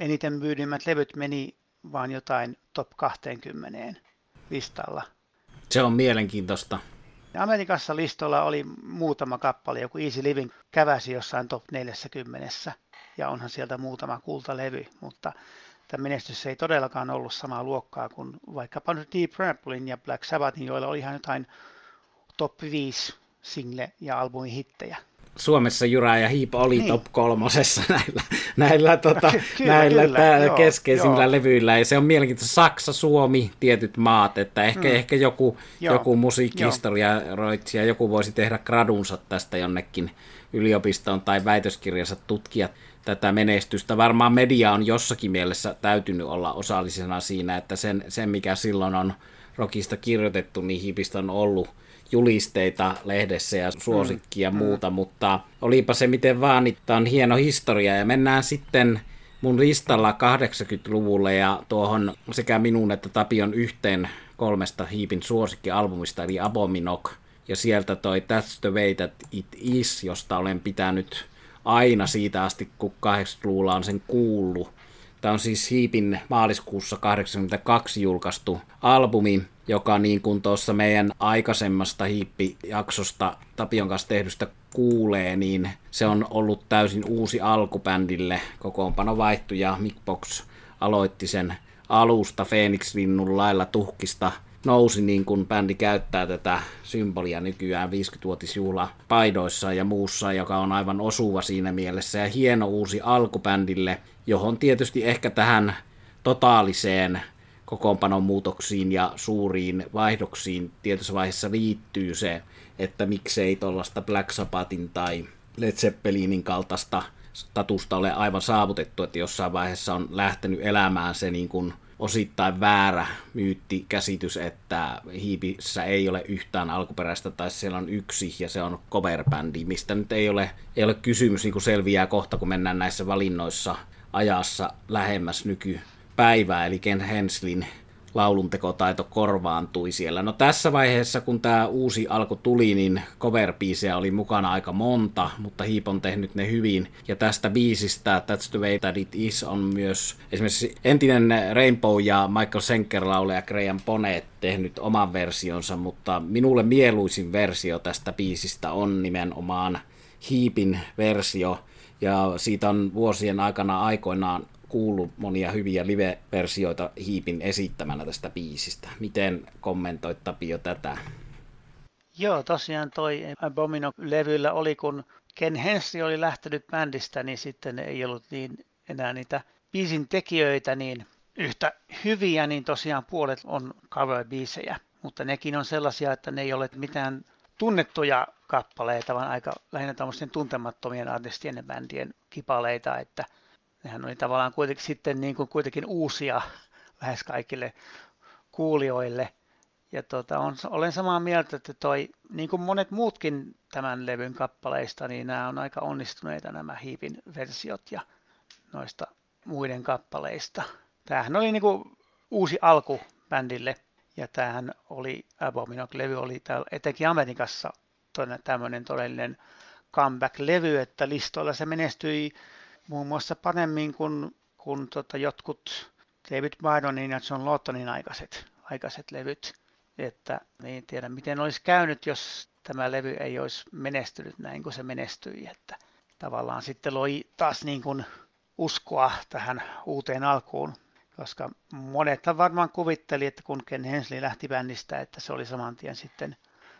eniten myydimmät levyt meni vaan jotain top 20 listalla. Se on mielenkiintoista. Amerikassa listolla oli muutama kappale, joku Easy Living käväsi jossain top 40 ja onhan sieltä muutama kultalevy, mutta tämä menestys ei todellakaan ollut samaa luokkaa kuin vaikkapa nyt Deep Purplein ja Black Sabbathin, joilla oli ihan jotain top 5 single- ja albumin hittejä. Suomessa Jyrä ja Hiip oli niin. top kolmosessa näillä, näillä, tota, kyllä, näillä kyllä, tää, joo, keskeisimmillä joo. levyillä. Ja se on mielenkiintoista. Saksa, Suomi, tietyt maat. Että ehkä, mm. ehkä joku, joku musiikkihistoriaroitsija, joku voisi tehdä gradunsa tästä jonnekin yliopistoon tai väitöskirjansa tutkia tätä menestystä. Varmaan media on jossakin mielessä täytynyt olla osallisena siinä, että sen, sen mikä silloin on rockista kirjoitettu, niin hiipistä on ollut julisteita lehdessä ja suosikkia mm. muuta, mm. mutta olipa se miten vaan, niin tämä on hieno historia ja mennään sitten mun listalla 80-luvulle ja tuohon sekä minun että Tapion yhteen kolmesta hiipin suosikkialbumista eli Abominok ja sieltä toi That's the way that it is, josta olen pitänyt aina siitä asti, kun 80-luvulla on sen kuullut. Tämä on siis Hiipin maaliskuussa 82 julkaistu albumi, joka niin kuin tuossa meidän aikaisemmasta hiippijaksosta Tapion kanssa tehdystä kuulee, niin se on ollut täysin uusi alkubändille. Kokoonpano vaihtui ja Mickbox aloitti sen alusta Phoenix-linnun lailla tuhkista nousi niin kuin bändi käyttää tätä symbolia nykyään 50-vuotisjuhla paidoissa ja muussa, joka on aivan osuva siinä mielessä ja hieno uusi alkubändille, johon tietysti ehkä tähän totaaliseen kokoonpanon muutoksiin ja suuriin vaihdoksiin tietyssä vaiheessa liittyy se, että miksei tuollaista Black Sabbathin tai Led Zeppelinin kaltaista statusta ole aivan saavutettu, että jossain vaiheessa on lähtenyt elämään se niin kuin osittain väärä myyttikäsitys, että Hiipissä ei ole yhtään alkuperäistä tai siellä on yksi ja se on coverbändi, mistä nyt ei ole, ei ole kysymys, niin kuin selviää kohta, kun mennään näissä valinnoissa ajassa lähemmäs nykypäivää, eli Ken Henslin lauluntekotaito korvaantui siellä. No tässä vaiheessa, kun tämä uusi alku tuli, niin cover oli mukana aika monta, mutta Heap on tehnyt ne hyvin. Ja tästä biisistä That's the way that it is on myös esimerkiksi entinen Rainbow ja Michael Senker lauleja Graham Ponet tehnyt oman versionsa, mutta minulle mieluisin versio tästä biisistä on nimenomaan Heapin versio, ja siitä on vuosien aikana aikoinaan kuullut monia hyviä live-versioita Hiipin esittämänä tästä biisistä. Miten kommentoit Tapio tätä? Joo, tosiaan toi Abomino-levyllä oli, kun Ken Hensley oli lähtenyt bändistä, niin sitten ei ollut niin enää niitä biisin tekijöitä niin yhtä hyviä, niin tosiaan puolet on cover-biisejä. Mutta nekin on sellaisia, että ne ei ole mitään tunnettuja kappaleita, vaan aika lähinnä tämmöisten tuntemattomien artistien ja bändien kipaleita, että nehän oli tavallaan kuitenkin sitten niin kuin kuitenkin uusia lähes kaikille kuulijoille. Ja tota, on, olen samaa mieltä, että toi, niin kuin monet muutkin tämän levyn kappaleista, niin nämä on aika onnistuneita nämä Hiipin versiot ja noista muiden kappaleista. Tämähän oli niin kuin uusi alku bändille ja tämähän oli, Abominok-levy oli täällä, etenkin Amerikassa tämmöinen todellinen comeback-levy, että listoilla se menestyi muun muassa paremmin kuin, kuin tota jotkut David Byronin ja John Lawtonin aikaiset, aikaiset levyt. Että niin tiedä, miten olisi käynyt, jos tämä levy ei olisi menestynyt näin kuin se menestyi, että tavallaan sitten loi taas niin kuin uskoa tähän uuteen alkuun, koska monet varmaan kuvitteli, että kun Ken Hensley lähti bändistä, että se oli saman tien sitten,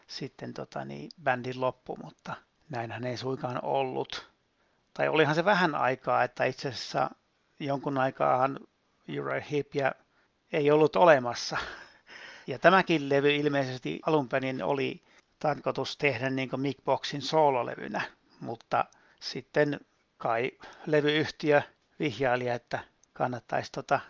sitten tota niin, bändin loppu, mutta näinhän ei suinkaan ollut. Tai olihan se vähän aikaa, että itse asiassa jonkun aikaahan Uriah Heepia ei ollut olemassa. Ja tämäkin levy ilmeisesti alun perin oli tarkoitus tehdä niin kuin Mick Boxin soololevynä, mutta sitten kai levyyhtiö vihjaili, että kannattaisi tota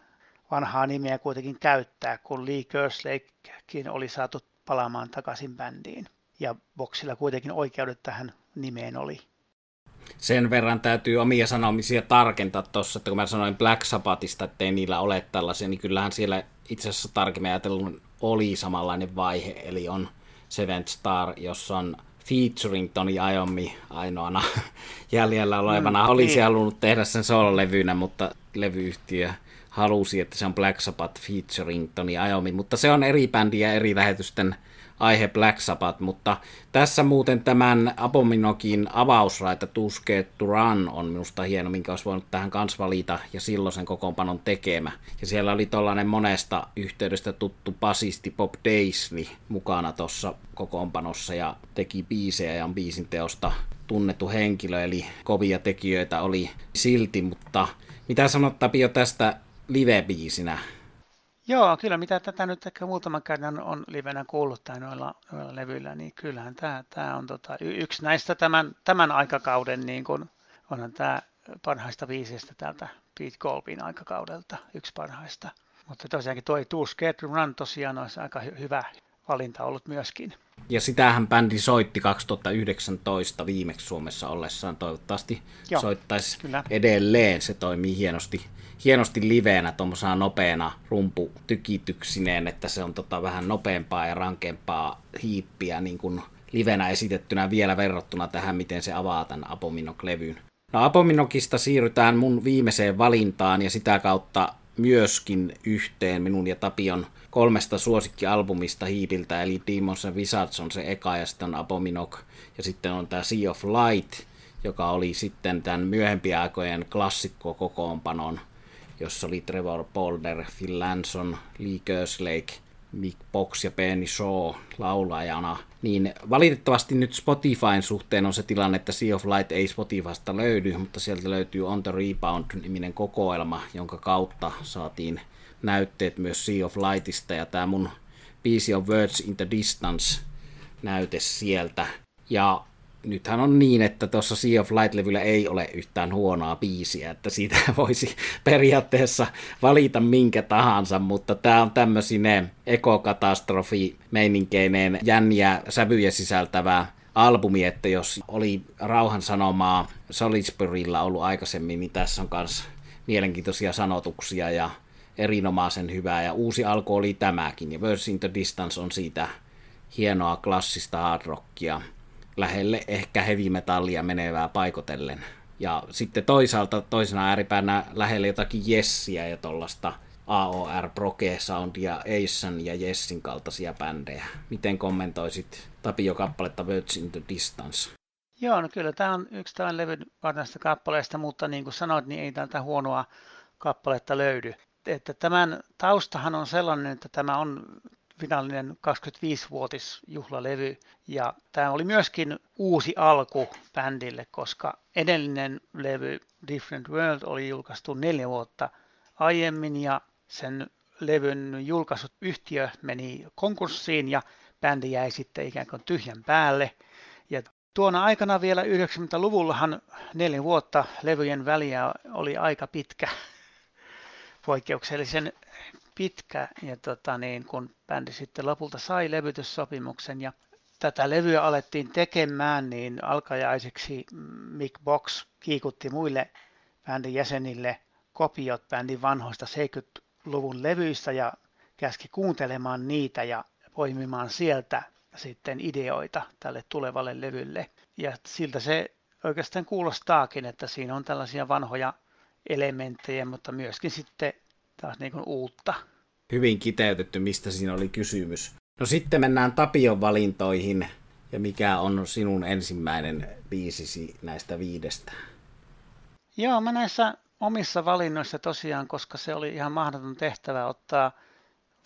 vanhaa nimeä kuitenkin käyttää, kun Lee Kerslakekin oli saatu palaamaan takaisin bändiin. Ja Boxilla kuitenkin oikeudet tähän nimeen oli. Sen verran täytyy omia sanomisia tarkentaa tuossa, että kun mä sanoin Black Sabbathista, ettei niillä ole tällaisia, niin kyllähän siellä itse asiassa tarkemmin ajatellen oli samanlainen vaihe, eli on Seven Star, jossa on featuring Tony Iommi ainoana jäljellä olevana. Mm, Olisi niin. halunnut tehdä sen soololevynä, mutta levyyhtiö halusi, että se on Black Sabbath featuring Tony Iommi, mutta se on eri bändi ja eri lähetysten aihe Black Sabbath, mutta tässä muuten tämän Apominokin avausraita Tuske to Run on minusta hieno, minkä olisi voinut tähän kans valita ja silloin sen kokoonpanon tekemä. Ja siellä oli tollainen monesta yhteydestä tuttu basisti Bob Daisley mukana tuossa kokoonpanossa ja teki biisejä ja on biisin teosta tunnettu henkilö, eli kovia tekijöitä oli silti, mutta mitä sanot Tapio tästä live-biisinä? Joo, kyllä mitä tätä nyt ehkä muutaman kerran on livenä kuullut tai noilla, noilla levyillä, niin kyllähän tämä, tämä on tota, yksi näistä tämän, tämän aikakauden, niin kuin, onhan tämä parhaista viisistä täältä Pete Golbin aikakaudelta, yksi parhaista. Mutta tosiaankin tuo Two Scared Run tosiaan olisi aika hy- hyvä valinta ollut myöskin. Ja sitähän bändi soitti 2019 viimeksi Suomessa ollessaan. Toivottavasti Joo, soittaisi kyllä. edelleen. Se toimii hienosti, hienosti liveenä tuommoisena nopeana rumputykityksineen, että se on tota vähän nopeampaa ja rankempaa hiippiä niin kuin livenä esitettynä vielä verrattuna tähän, miten se avaa tämän Apominok-levyn. No Apominokista siirrytään mun viimeiseen valintaan ja sitä kautta myöskin yhteen minun ja Tapion kolmesta suosikkialbumista hiipiltä, eli Demons and Wizards on se eka ja sitten on Abominok ja sitten on tämä Sea of Light, joka oli sitten tämän myöhempien aikojen klassikko kokoonpanon, jossa oli Trevor Polder, Phil Lanson, Lee Kerslake, Mick Box ja Penny Shaw laulajana, niin valitettavasti nyt Spotifyn suhteen on se tilanne, että Sea of Light ei Spotifysta löydy, mutta sieltä löytyy On the Rebound-niminen kokoelma, jonka kautta saatiin näytteet myös Sea of Lightista ja tämä mun Piece of Words in the Distance näyte sieltä. Ja nythän on niin, että tuossa Sea of Light-levyllä ei ole yhtään huonoa biisiä, että siitä voisi periaatteessa valita minkä tahansa, mutta tämä on tämmöisine ekokatastrofi meininkeineen jänniä sävyjä sisältävää albumi, että jos oli rauhan sanomaa Salisburylla ollut aikaisemmin, niin tässä on myös mielenkiintoisia sanotuksia ja erinomaisen hyvää. Ja uusi alku oli tämäkin ja Verse the Distance on siitä hienoa klassista hard rockia lähelle ehkä heavy metallia menevää paikotellen. Ja sitten toisaalta toisena ääripäänä lähelle jotakin Jessiä ja tuollaista AOR, Proke Soundia, Aisen ja Jessin kaltaisia bändejä. Miten kommentoisit Tapio-kappaletta Words in the Distance? Joo, no kyllä tämä on yksi tämän levyn varnaista kappaleista, mutta niin kuin sanoit, niin ei täältä huonoa kappaletta löydy että tämän taustahan on sellainen, että tämä on virallinen 25-vuotisjuhlalevy ja tämä oli myöskin uusi alku bändille, koska edellinen levy Different World oli julkaistu neljä vuotta aiemmin ja sen levyn julkaisut yhtiö meni konkurssiin ja bändi jäi sitten ikään kuin tyhjän päälle. Ja tuona aikana vielä 90-luvullahan neljä vuotta levyjen väliä oli aika pitkä poikkeuksellisen pitkä, ja tota niin, kun bändi sitten lopulta sai levytyssopimuksen ja tätä levyä alettiin tekemään, niin alkajaiseksi Mick Box kiikutti muille bändin jäsenille kopiot bändin vanhoista 70-luvun levyistä ja käski kuuntelemaan niitä ja poimimaan sieltä sitten ideoita tälle tulevalle levylle. Ja siltä se oikeastaan kuulostaakin, että siinä on tällaisia vanhoja elementtejä, mutta myöskin sitten taas niin kuin uutta. Hyvin kiteytetty, mistä siinä oli kysymys. No sitten mennään Tapion valintoihin, Ja mikä on sinun ensimmäinen biisisi näistä viidestä? Joo, mä näissä omissa valinnoissa tosiaan, koska se oli ihan mahdoton tehtävä ottaa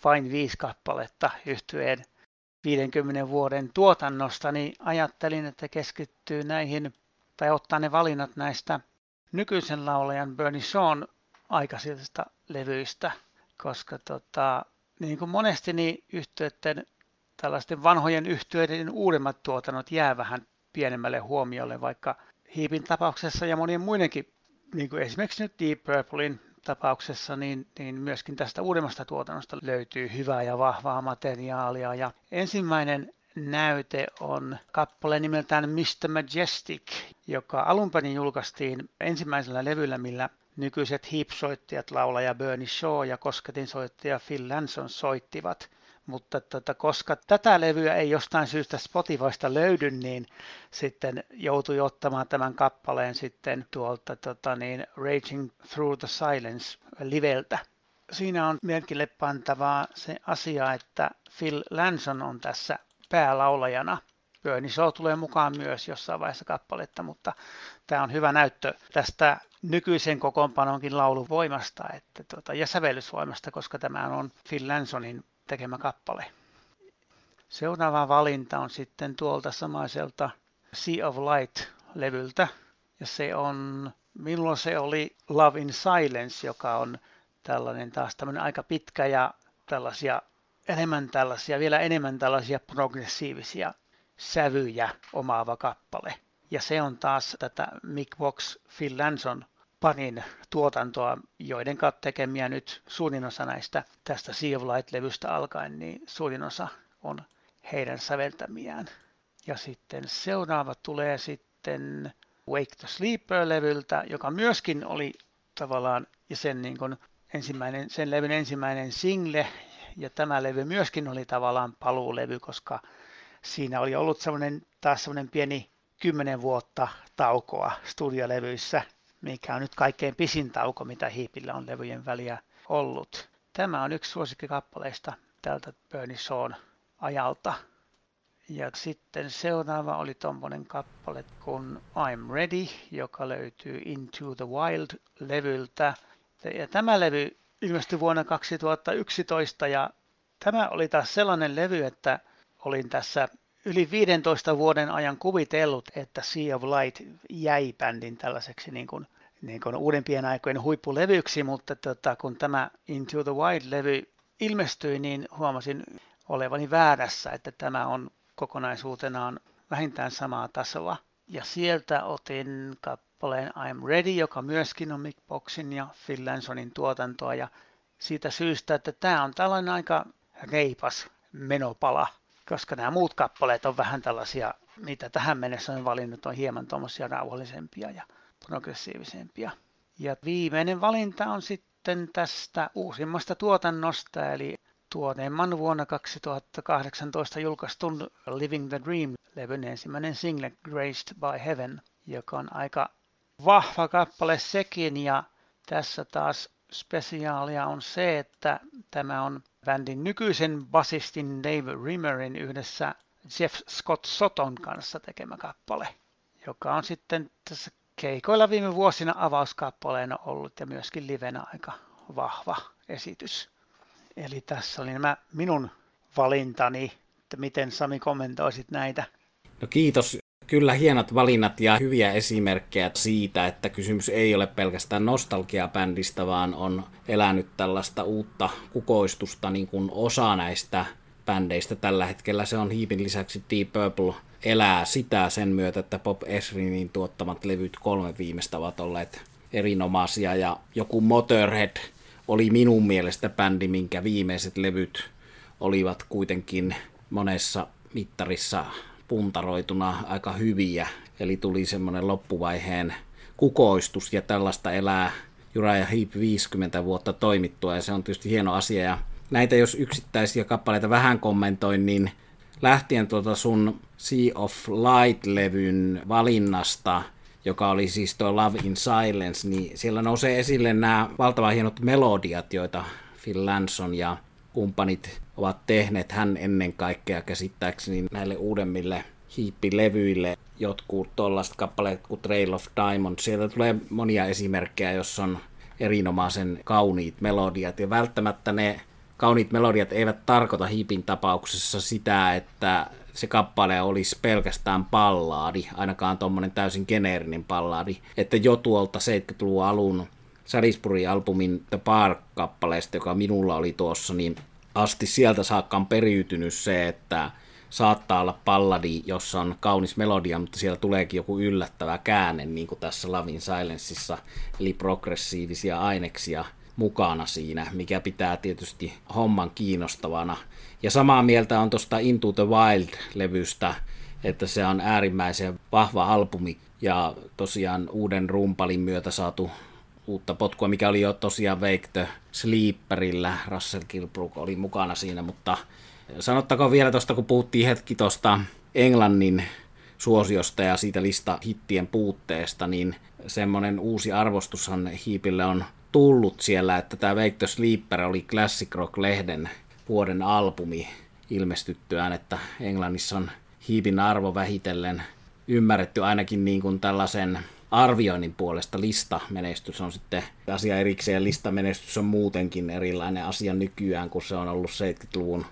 vain viisi kappaletta yhtyeen 50 vuoden tuotannosta, niin ajattelin, että keskittyy näihin tai ottaa ne valinnat näistä nykyisen laulajan Bernie Shawn aikaisista levyistä, koska tota, niin kuin monesti niin yhtiöiden, tällaisten vanhojen yhtiöiden uudemmat tuotannot jää vähän pienemmälle huomiolle, vaikka Hiipin tapauksessa ja monien muidenkin, niin kuin esimerkiksi nyt Deep Purplein tapauksessa, niin, niin myöskin tästä uudemmasta tuotannosta löytyy hyvää ja vahvaa materiaalia. Ja ensimmäinen näyte on kappale nimeltään Mr. Majestic, joka alun perin julkaistiin ensimmäisellä levyllä, millä nykyiset hip-soittajat, laulaja Bernie Shaw ja kosketinsoittaja Phil Lanson soittivat. Mutta tota, koska tätä levyä ei jostain syystä Spotifysta löydy, niin sitten joutui ottamaan tämän kappaleen sitten tuolta tota, niin, Raging Through the Silence liveltä. Siinä on merkille pantavaa se asia, että Phil Lanson on tässä päälaulajana. Bernie Shaw tulee mukaan myös jossain vaiheessa kappaletta, mutta tämä on hyvä näyttö tästä nykyisen kokoonpanonkin lauluvoimasta että, tuota, ja sävellysvoimasta, koska tämä on Phil Lansonin tekemä kappale. Seuraava valinta on sitten tuolta samaiselta Sea of Light-levyltä, ja se on, milloin se oli Love in Silence, joka on tällainen taas tämmöinen aika pitkä ja tällaisia enemmän tällaisia, vielä enemmän tällaisia progressiivisia sävyjä omaava kappale. Ja se on taas tätä Mick Vox Phil Lanson parin tuotantoa, joiden tekemiä nyt suurin osa näistä tästä Sea of Light-levystä alkaen, niin suurin osa on heidän säveltämiään. Ja sitten seuraava tulee sitten Wake the Sleeper-levyltä, joka myöskin oli tavallaan ja sen, niin kuin ensimmäinen, sen levyn ensimmäinen single, ja tämä levy myöskin oli tavallaan paluulevy, koska siinä oli ollut semmoinen, taas semmoinen pieni kymmenen vuotta taukoa studiolevyissä, mikä on nyt kaikkein pisin tauko, mitä hiipillä on levyjen väliä ollut. Tämä on yksi suosikkikappaleista tältä Bernie Shawn ajalta. Ja sitten seuraava oli tommonen kappale kuin I'm Ready, joka löytyy Into the Wild-levyltä. Ja tämä levy ilmestyi vuonna 2011 ja tämä oli taas sellainen levy, että olin tässä yli 15 vuoden ajan kuvitellut, että Sea of Light jäi bändin tällaiseksi niin kuin, niin kuin uudempien aikojen huippulevyksi, mutta tota, kun tämä Into the Wild-levy ilmestyi, niin huomasin olevani väärässä, että tämä on kokonaisuutenaan vähintään samaa tasoa. Ja sieltä otin kappaleen I'm Ready, joka myöskin on Mick Boxin ja Phil Lansonin tuotantoa. Ja siitä syystä, että tämä on tällainen aika reipas menopala koska nämä muut kappaleet on vähän tällaisia, mitä tähän mennessä on valinnut, on hieman tuommoisia rauhallisempia ja progressiivisempia. Ja viimeinen valinta on sitten tästä uusimmasta tuotannosta, eli tuoneemman vuonna 2018 julkaistun Living the Dream-levyn ensimmäinen single Graced by Heaven, joka on aika vahva kappale sekin, ja tässä taas spesiaalia on se, että tämä on bändin nykyisen basistin Dave Rimmerin yhdessä Jeff Scott Soton kanssa tekemä kappale, joka on sitten tässä keikoilla viime vuosina avauskappaleena ollut ja myöskin livenä aika vahva esitys. Eli tässä oli nämä minun valintani, että miten Sami kommentoisit näitä. No kiitos Kyllä hienot valinnat ja hyviä esimerkkejä siitä, että kysymys ei ole pelkästään nostalgiabändistä, vaan on elänyt tällaista uutta kukoistusta niin kuin osa näistä bändeistä tällä hetkellä. Se on Hiipin lisäksi Deep Purple elää sitä sen myötä, että Pop Esrinin tuottamat levyt kolme viimeistä ovat olleet erinomaisia ja joku Motorhead oli minun mielestä bändi, minkä viimeiset levyt olivat kuitenkin monessa mittarissa puntaroituna aika hyviä, eli tuli semmoinen loppuvaiheen kukoistus ja tällaista elää Uriah Heep 50 vuotta toimittua. Ja se on tietysti hieno asia. Ja näitä jos yksittäisiä kappaleita vähän kommentoin, niin lähtien tuota sun Sea of Light-levyn valinnasta, joka oli siis tuo Love in Silence, niin siellä nousee esille nämä valtavan hienot melodiat, joita Phil Lanson ja kumppanit ovat tehneet hän ennen kaikkea käsittääkseni näille uudemmille hiippilevyille jotkut tuollaiset kappaleet kuin Trail of Diamond. Sieltä tulee monia esimerkkejä, jos on erinomaisen kauniit melodiat. Ja välttämättä ne kauniit melodiat eivät tarkoita hiipin tapauksessa sitä, että se kappale olisi pelkästään pallaadi, ainakaan tuommoinen täysin geneerinen pallaadi. Että jo tuolta 70-luvun alun Salisbury-albumin The Park-kappaleesta, joka minulla oli tuossa, niin asti sieltä saakka on periytynyt se, että saattaa olla palladi, jossa on kaunis melodia, mutta siellä tuleekin joku yllättävä käänne, niin kuin tässä Lavin Silenceissa, eli progressiivisia aineksia mukana siinä, mikä pitää tietysti homman kiinnostavana. Ja samaa mieltä on tuosta Into the Wild-levystä, että se on äärimmäisen vahva albumi ja tosiaan uuden rumpalin myötä saatu uutta potkua, mikä oli jo tosiaan Wake the Sleeperillä. Russell Kilbrook oli mukana siinä, mutta sanottakoon vielä tuosta, kun puhuttiin hetki tuosta Englannin suosiosta ja siitä lista hittien puutteesta, niin semmoinen uusi arvostushan Hiipille on tullut siellä, että tämä Wake the Sleeper oli Classic Rock-lehden vuoden albumi ilmestyttyään, että Englannissa on Hiipin arvo vähitellen ymmärretty ainakin niin kuin tällaisen arvioinnin puolesta listamenestys on sitten asia erikseen. Listamenestys on muutenkin erilainen asia nykyään, kun se on ollut 70-luvun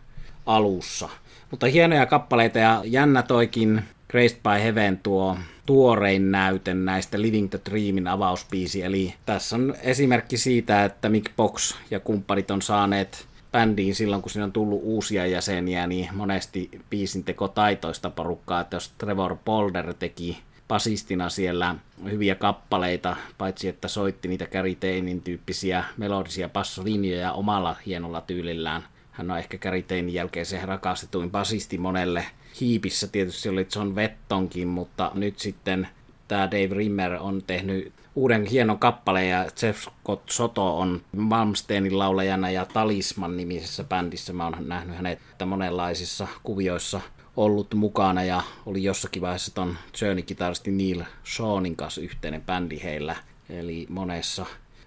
alussa. Mutta hienoja kappaleita ja jännä toikin Graced by Heaven tuo tuorein näyte näistä Living the Dreamin avauspiisi. Eli tässä on esimerkki siitä, että Mick Box ja kumppanit on saaneet bändiin silloin, kun siinä on tullut uusia jäseniä, niin monesti biisin teko taitoista porukkaa, että jos Trevor Polder teki basistina siellä hyviä kappaleita, paitsi että soitti niitä Gary Tainin tyyppisiä melodisia passolinjoja omalla hienolla tyylillään. Hän on ehkä Gary Tainin jälkeen se rakastetuin basisti monelle. Hiipissä tietysti oli John Vettonkin, mutta nyt sitten tämä Dave Rimmer on tehnyt uuden hienon kappaleen ja Jeff Scott Soto on Malmsteenin laulajana ja Talisman nimisessä bändissä. Mä oon nähnyt hänet monenlaisissa kuvioissa ollut mukana ja oli jossakin vaiheessa ton Journey-kitaristi Neil Seanin kanssa yhteinen bändi heillä, eli monessa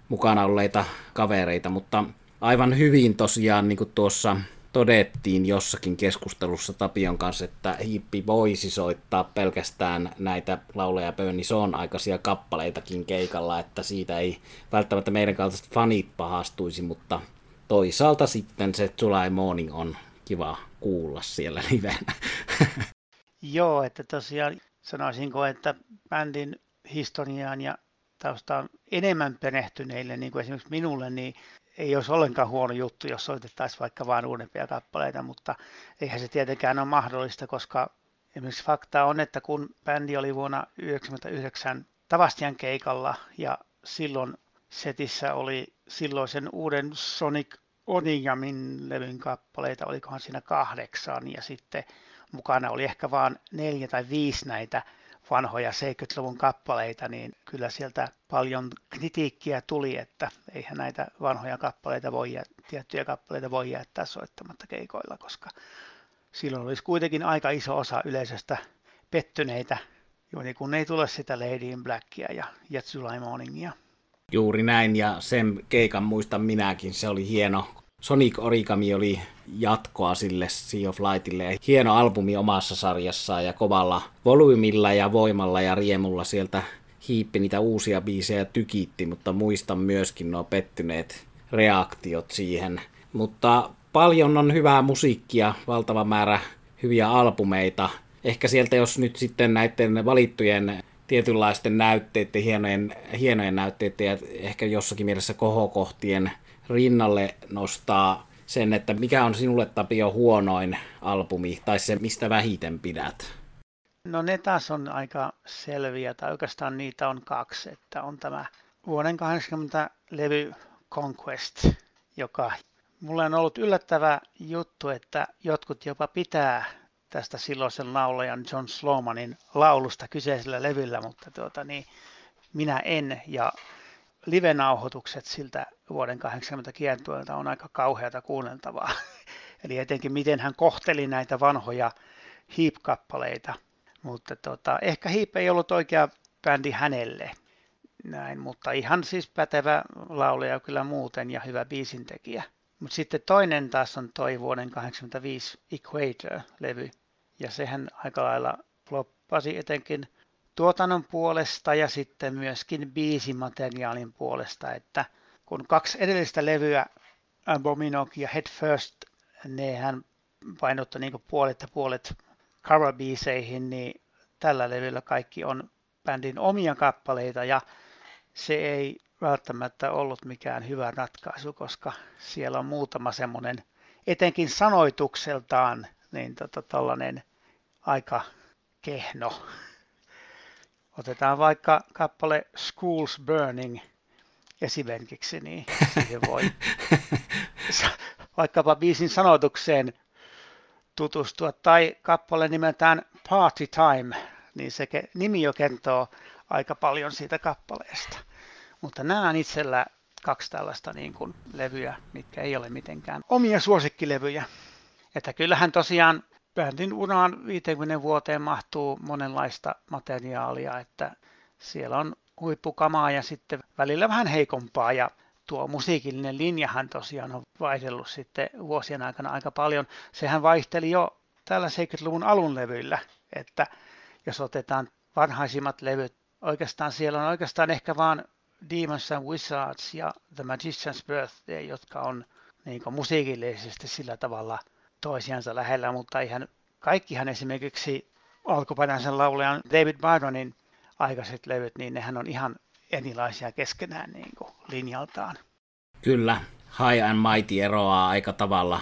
mukana olleita kavereita, mutta aivan hyvin tosiaan niin kuin tuossa todettiin jossakin keskustelussa Tapion kanssa, että Hippi voisi soittaa pelkästään näitä lauleja Pönni on aikaisia kappaleitakin keikalla, että siitä ei välttämättä meidän kaltaiset fanit pahastuisi, mutta toisaalta sitten se July Morning on kiva kuulla siellä livenä. Joo, että tosiaan sanoisinko, että bändin historiaan ja taustaan enemmän perehtyneille, niin kuin esimerkiksi minulle, niin ei olisi ollenkaan huono juttu, jos soitettaisiin vaikka vain uudempia kappaleita, mutta eihän se tietenkään ole mahdollista, koska esimerkiksi fakta on, että kun bändi oli vuonna 1999 Tavastian keikalla ja silloin setissä oli silloisen uuden Sonic Onigamin levyn kappaleita, olikohan siinä kahdeksan, ja sitten mukana oli ehkä vain neljä tai viisi näitä vanhoja 70-luvun kappaleita, niin kyllä sieltä paljon kritiikkiä tuli, että eihän näitä vanhoja kappaleita voi, tiettyjä kappaleita voi jättää soittamatta keikoilla, koska silloin olisi kuitenkin aika iso osa yleisöstä pettyneitä, juuri kun ei tule sitä Lady in Blackia ja Yet July Morningia. Juuri näin, ja sen keikan muistan minäkin. Se oli hieno, Sonic Origami oli jatkoa sille Sea of Lightille. Hieno albumi omassa sarjassaan ja kovalla volyymilla ja voimalla ja riemulla sieltä hiippi niitä uusia biisejä tykitti, mutta muistan myöskin nuo pettyneet reaktiot siihen. Mutta paljon on hyvää musiikkia, valtava määrä hyviä albumeita. Ehkä sieltä, jos nyt sitten näiden valittujen tietynlaisten näytteiden, hienojen, hienojen näytteiden ja ehkä jossakin mielessä kohokohtien rinnalle nostaa sen, että mikä on sinulle Tapio huonoin albumi, tai se mistä vähiten pidät? No ne taas on aika selviä, tai oikeastaan niitä on kaksi, että on tämä vuoden 80 levy Conquest, joka mulle on ollut yllättävä juttu, että jotkut jopa pitää tästä silloisen laulajan John Slomanin laulusta kyseisellä levyllä, mutta tuota, niin, minä en, ja live-nauhoitukset siltä vuoden 80 kiertueelta on aika kauheata kuunneltavaa. Eli etenkin miten hän kohteli näitä vanhoja Heap-kappaleita. Mutta tota, ehkä Heap ei ollut oikea bändi hänelle. Näin, mutta ihan siis pätevä laulaja kyllä muuten ja hyvä biisintekijä. Mutta sitten toinen taas on toi vuoden 85 Equator-levy. Ja sehän aika lailla floppasi etenkin tuotannon puolesta ja sitten myöskin biisimateriaalin puolesta, että kun kaksi edellistä levyä, Abominog ja Head First, nehän painottui niin puolet ja puolet cover niin tällä levyllä kaikki on bändin omia kappaleita ja se ei välttämättä ollut mikään hyvä ratkaisu, koska siellä on muutama semmoinen, etenkin sanoitukseltaan, niin tota, tollainen aika kehno. Otetaan vaikka kappale Schools Burning esimerkiksi, niin siihen voi vaikkapa biisin sanoitukseen tutustua. Tai kappale nimeltään Party Time, niin se nimi jo kertoo aika paljon siitä kappaleesta. Mutta nämä on itsellä kaksi tällaista niin kuin levyä, mitkä ei ole mitenkään omia suosikkilevyjä. Että kyllähän tosiaan bändin uraan 50 vuoteen mahtuu monenlaista materiaalia, että siellä on huippukamaa ja sitten välillä vähän heikompaa ja tuo musiikillinen linjahan tosiaan on vaihdellut sitten vuosien aikana aika paljon. Sehän vaihteli jo tällä 70-luvun alun levyillä, että jos otetaan varhaisimmat levyt, oikeastaan siellä on oikeastaan ehkä vaan Demons and Wizards ja The Magician's Birthday, jotka on niin musiikillisesti sillä tavalla toisiansa lähellä, mutta ihan kaikkihan esimerkiksi alkuperäisen laulajan David Byronin aikaiset levyt, niin nehän on ihan erilaisia keskenään niin kuin linjaltaan. Kyllä, High and Mighty eroaa aika tavalla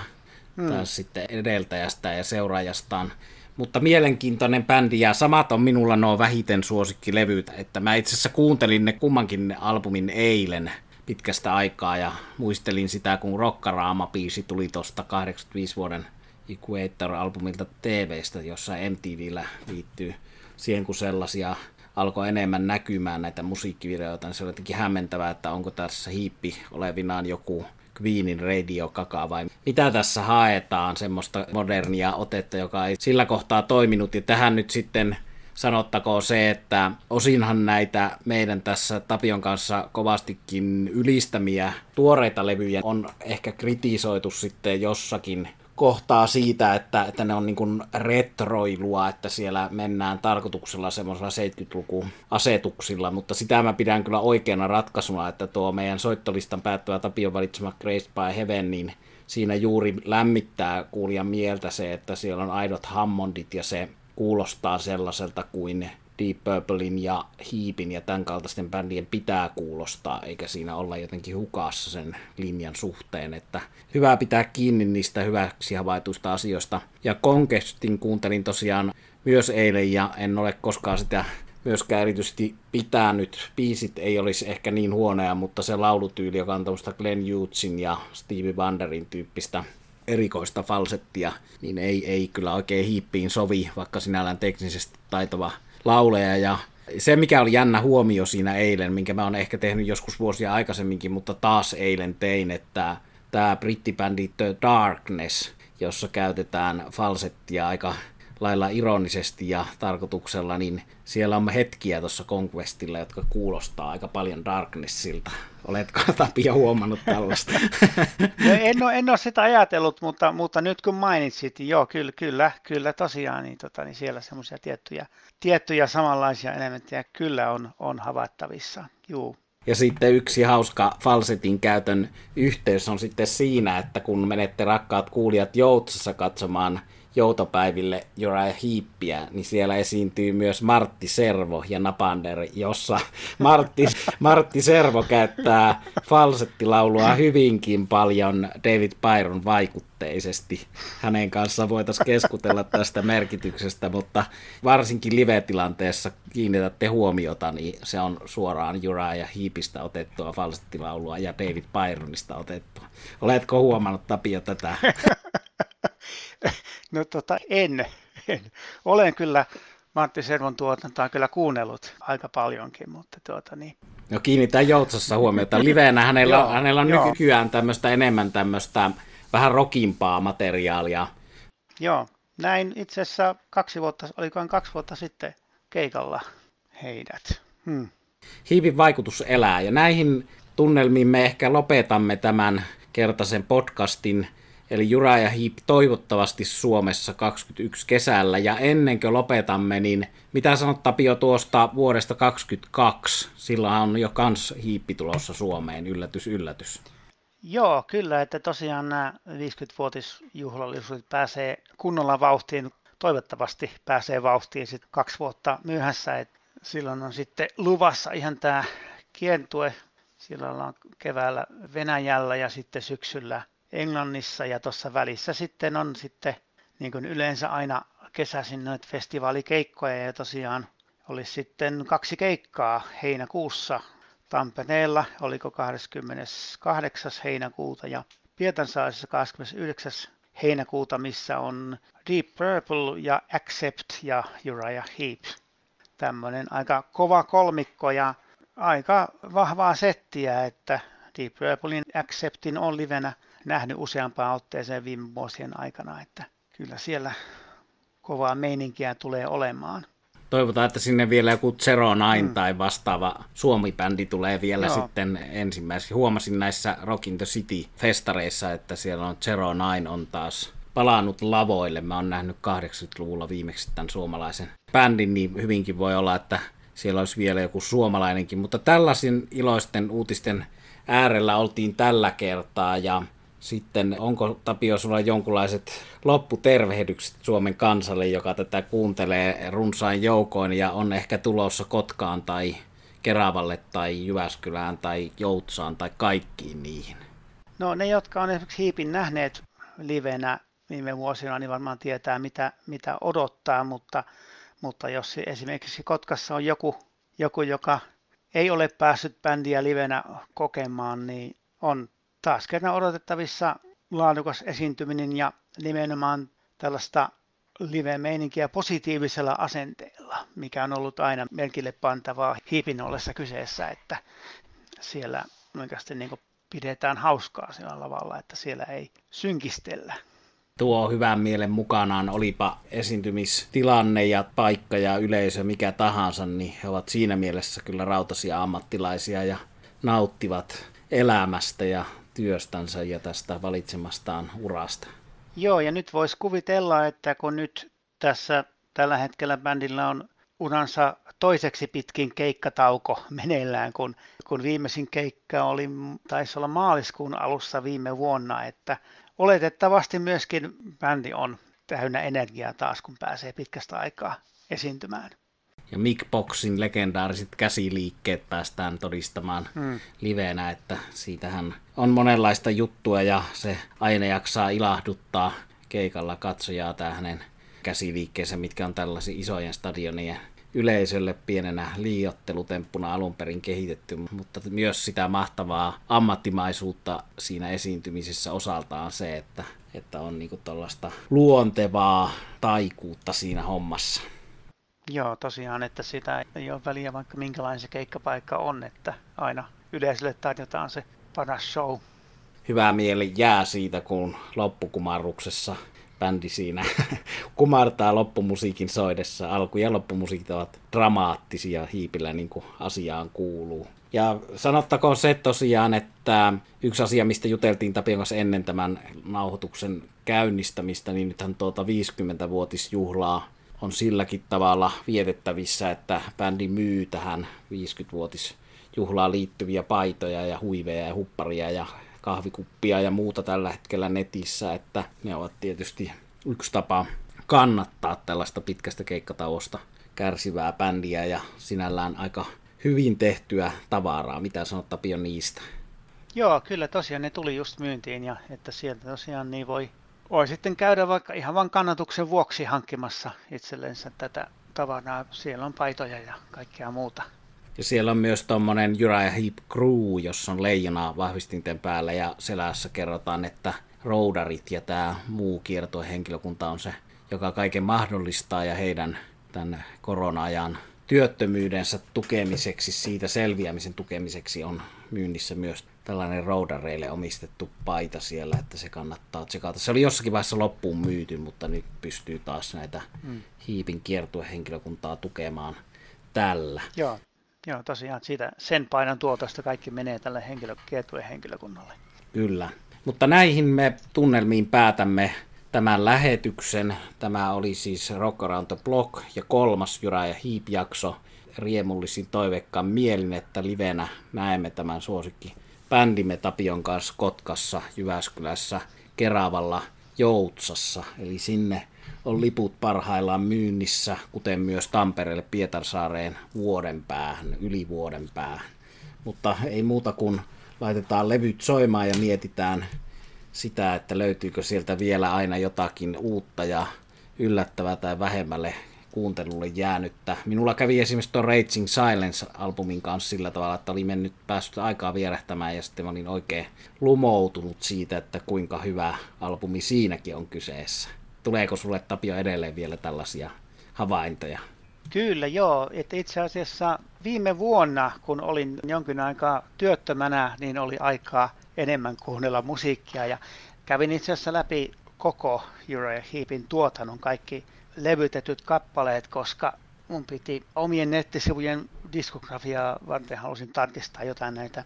hmm. taas sitten edeltäjästä ja seuraajastaan. Mutta mielenkiintoinen bändi ja samat on minulla nuo vähiten suosikkilevyt, että mä itse asiassa kuuntelin ne kummankin albumin eilen pitkästä aikaa ja muistelin sitä, kun Rockaraama-biisi tuli tuosta 85 vuoden Equator-albumilta TVstä, jossa MTVllä liittyy siihen, kun sellaisia alkoi enemmän näkymään näitä musiikkivideoita, niin se oli jotenkin hämmentävää, että onko tässä hiippi olevinaan joku Queenin radio kaka vai mitä tässä haetaan, semmoista modernia otetta, joka ei sillä kohtaa toiminut. Ja tähän nyt sitten sanottakoon se, että osinhan näitä meidän tässä Tapion kanssa kovastikin ylistämiä tuoreita levyjä on ehkä kritisoitu sitten jossakin kohtaa siitä, että, että ne on niin kuin retroilua, että siellä mennään tarkoituksella semmoisella 70-luku asetuksilla, mutta sitä mä pidän kyllä oikeana ratkaisuna, että tuo meidän soittolistan päättävä Tapion valitsema Grace by Heaven, niin siinä juuri lämmittää kuulijan mieltä se, että siellä on aidot Hammondit ja se kuulostaa sellaiselta kuin Deep Purplein ja Heapin ja tämän kaltaisten bändien pitää kuulostaa, eikä siinä olla jotenkin hukassa sen linjan suhteen, että hyvä pitää kiinni niistä hyväksi havaituista asioista. Ja Conquestin kuuntelin tosiaan myös eilen ja en ole koskaan sitä myöskään erityisesti pitänyt. Biisit ei olisi ehkä niin huonoja, mutta se laulutyyli, joka on tuosta Glenn Hughesin ja Stevie Wonderin tyyppistä erikoista falsettia, niin ei, ei kyllä oikein hiippiin sovi, vaikka sinällään teknisesti taitava lauleja ja se, mikä oli jännä huomio siinä eilen, minkä mä oon ehkä tehnyt joskus vuosia aikaisemminkin, mutta taas eilen tein, että tämä brittibändi The Darkness, jossa käytetään falsettia aika lailla ironisesti ja tarkoituksella, niin siellä on hetkiä tuossa Conquestilla, jotka kuulostaa aika paljon Darknessilta. Oletko Tapia huomannut tällaista? No, en, ole, en ole sitä ajatellut, mutta, mutta nyt kun mainitsit, niin joo, kyllä, kyllä, kyllä tosiaan, niin, tota, niin siellä semmoisia tiettyjä, tiettyjä samanlaisia elementtejä kyllä on, on havaittavissa. Juu. Ja sitten yksi hauska falsetin käytön yhteys on sitten siinä, että kun menette rakkaat kuulijat Joutsassa katsomaan joutopäiville Uriah Heappiä, niin siellä esiintyy myös Martti Servo ja Napander, jossa Martti, Martti Servo käyttää falsettilaulua hyvinkin paljon David Byron vaikutteisesti. Hänen kanssaan voitaisiin keskustella tästä merkityksestä, mutta varsinkin live-tilanteessa kiinnitätte huomiota, niin se on suoraan Uriah Heapistä otettua falsettilaulua ja David Byronista otettua. Oletko huomannut Tapio tätä? No tota, en, en. Olen kyllä Matti Servon tuotantoa kyllä kuunnellut aika paljonkin, mutta tuota niin. No kiinnitän Joutsassa huomiota. Liveenä hänellä, joo, hänellä on joo. nykyään tämmöistä enemmän tämmöistä vähän rokimpaa materiaalia. Joo, näin itse asiassa kaksi vuotta, olikohan kaksi vuotta sitten keikalla heidät. Hmm. Hiivin vaikutus elää ja näihin tunnelmiin me ehkä lopetamme tämän kertaisen podcastin Eli Jura ja Hiip toivottavasti Suomessa 21 kesällä. Ja ennen kuin lopetamme, niin mitä sanot Tapio tuosta vuodesta 22? Sillä on jo kans hiippi tulossa Suomeen, yllätys, yllätys. Joo, kyllä, että tosiaan nämä 50-vuotisjuhlallisuudet pääsee kunnolla vauhtiin. Toivottavasti pääsee vauhtiin sitten kaksi vuotta myöhässä. Et silloin on sitten luvassa ihan tämä kientue. Silloin ollaan keväällä Venäjällä ja sitten syksyllä Englannissa ja tuossa välissä sitten on sitten niin kuin yleensä aina kesäisin noita festivaalikeikkoja ja tosiaan olisi sitten kaksi keikkaa heinäkuussa Tampereella, oliko 28. heinäkuuta ja Pietansaarissa 29. heinäkuuta, missä on Deep Purple ja Accept ja Uriah Heep. Tämmöinen aika kova kolmikko ja aika vahvaa settiä, että Deep Purplein Acceptin on livenä nähnyt useampaan otteeseen viime vuosien aikana, että kyllä siellä kovaa meininkiä tulee olemaan. Toivotaan, että sinne vielä joku Zero Nine mm. tai vastaava Suomi-bändi tulee vielä Joo. sitten ensimmäiseksi. Huomasin näissä Rock in the City-festareissa, että siellä on Zero Nine on taas palannut lavoille. Mä oon nähnyt 80-luvulla viimeksi tämän suomalaisen bändin, niin hyvinkin voi olla, että siellä olisi vielä joku suomalainenkin. Mutta tällaisen iloisten uutisten äärellä oltiin tällä kertaa ja sitten onko Tapio sulla jonkunlaiset lopputervehdykset Suomen kansalle, joka tätä kuuntelee runsain joukoin ja on ehkä tulossa Kotkaan tai Keravalle tai Jyväskylään tai Joutsaan tai kaikkiin niihin? No ne, jotka on esimerkiksi Hiipin nähneet livenä viime vuosina, niin varmaan tietää mitä, mitä odottaa, mutta, mutta jos esimerkiksi Kotkassa on joku, joku, joka ei ole päässyt bändiä livenä kokemaan, niin on taas kerran odotettavissa laadukas esiintyminen ja nimenomaan tällaista live-meininkiä positiivisella asenteella, mikä on ollut aina merkille pantavaa hiipin ollessa kyseessä, että siellä oikeasti niin pidetään hauskaa sillä lavalla, että siellä ei synkistellä. Tuo hyvän mielen mukanaan, olipa esiintymistilanne ja paikka ja yleisö mikä tahansa, niin he ovat siinä mielessä kyllä rautasia ammattilaisia ja nauttivat elämästä ja työstänsä ja tästä valitsemastaan urasta. Joo, ja nyt voisi kuvitella, että kun nyt tässä tällä hetkellä bändillä on uransa toiseksi pitkin keikkatauko meneillään, kun, kun viimeisin keikka oli, taisi olla maaliskuun alussa viime vuonna, että oletettavasti myöskin bändi on täynnä energiaa taas, kun pääsee pitkästä aikaa esiintymään ja Mick Boxin legendaariset käsiliikkeet päästään todistamaan hmm. livenä, että siitähän on monenlaista juttua ja se aina jaksaa ilahduttaa keikalla katsojaa tämä hänen käsiliikkeensä, mitkä on tällaisia isojen stadionien yleisölle pienenä liiottelutemppuna alun perin kehitetty, mutta myös sitä mahtavaa ammattimaisuutta siinä esiintymisessä osaltaan se, että, että on niinku luontevaa taikuutta siinä hommassa. Joo, tosiaan, että sitä ei ole väliä vaikka minkälainen se keikkapaikka on, että aina yleisölle tarjotaan se paras show. Hyvä mieli jää siitä, kun loppukumarruksessa bändi siinä kumartaa loppumusiikin soidessa. Alku- ja loppumusiikit ovat dramaattisia hiipillä niin kuin asiaan kuuluu. Ja sanottakoon se tosiaan, että yksi asia, mistä juteltiin Tapion kanssa ennen tämän nauhoituksen käynnistämistä, niin nythän tuota 50-vuotisjuhlaa on silläkin tavalla vietettävissä, että bändi myy tähän 50-vuotisjuhlaan liittyviä paitoja ja huiveja ja hupparia ja kahvikuppia ja muuta tällä hetkellä netissä, että ne ovat tietysti yksi tapa kannattaa tällaista pitkästä keikkatauosta kärsivää bändiä ja sinällään aika hyvin tehtyä tavaraa. Mitä sanot Tapio niistä? Joo, kyllä tosiaan ne tuli just myyntiin ja että sieltä tosiaan niin voi voi sitten käydä vaikka ihan vain kannatuksen vuoksi hankkimassa itsellensä tätä tavaraa. Siellä on paitoja ja kaikkea muuta. Ja siellä on myös tuommoinen Uriah Heep Crew, jossa on leijonaa vahvistinten päällä ja selässä kerrotaan, että roudarit ja tämä muu kiertohenkilökunta on se, joka kaiken mahdollistaa ja heidän tämän korona-ajan työttömyydensä tukemiseksi, siitä selviämisen tukemiseksi on myynnissä myös tällainen roudareille omistettu paita siellä, että se kannattaa tsekata. Se oli jossakin vaiheessa loppuun myyty, mutta nyt pystyy taas näitä mm. hiipin kiertuehenkilökuntaa tukemaan tällä. Joo, joo tosiaan siitä, sen painan tuotosta kaikki menee tälle henkilö, kiertuehenkilökunnalle. Kyllä. Mutta näihin me tunnelmiin päätämme tämän lähetyksen. Tämä oli siis Rock Around the Block ja kolmas Jura ja Hiip-jakso. Riemullisin toivekkaan mielin, että livenä näemme tämän suosikki bändimme Tapion kanssa Kotkassa, Jyväskylässä, Keravalla, Joutsassa. Eli sinne on liput parhaillaan myynnissä, kuten myös Tampereelle Pietarsaareen vuoden päähän, yli vuoden päähän. Mutta ei muuta kuin laitetaan levyt soimaan ja mietitään sitä, että löytyykö sieltä vielä aina jotakin uutta ja yllättävää tai vähemmälle kuuntelulle jäänyttä. Minulla kävi esimerkiksi tuon Raging Silence-albumin kanssa sillä tavalla, että oli mennyt päässyt aikaa vierähtämään ja sitten olin oikein lumoutunut siitä, että kuinka hyvä albumi siinäkin on kyseessä. Tuleeko sulle Tapio edelleen vielä tällaisia havaintoja? Kyllä joo, että itse asiassa viime vuonna, kun olin jonkin aikaa työttömänä, niin oli aikaa enemmän kuunnella musiikkia ja kävin itse asiassa läpi koko Uriah Heepin tuotannon kaikki levytetyt kappaleet, koska mun piti omien nettisivujen diskografiaa varten halusin tarkistaa jotain näitä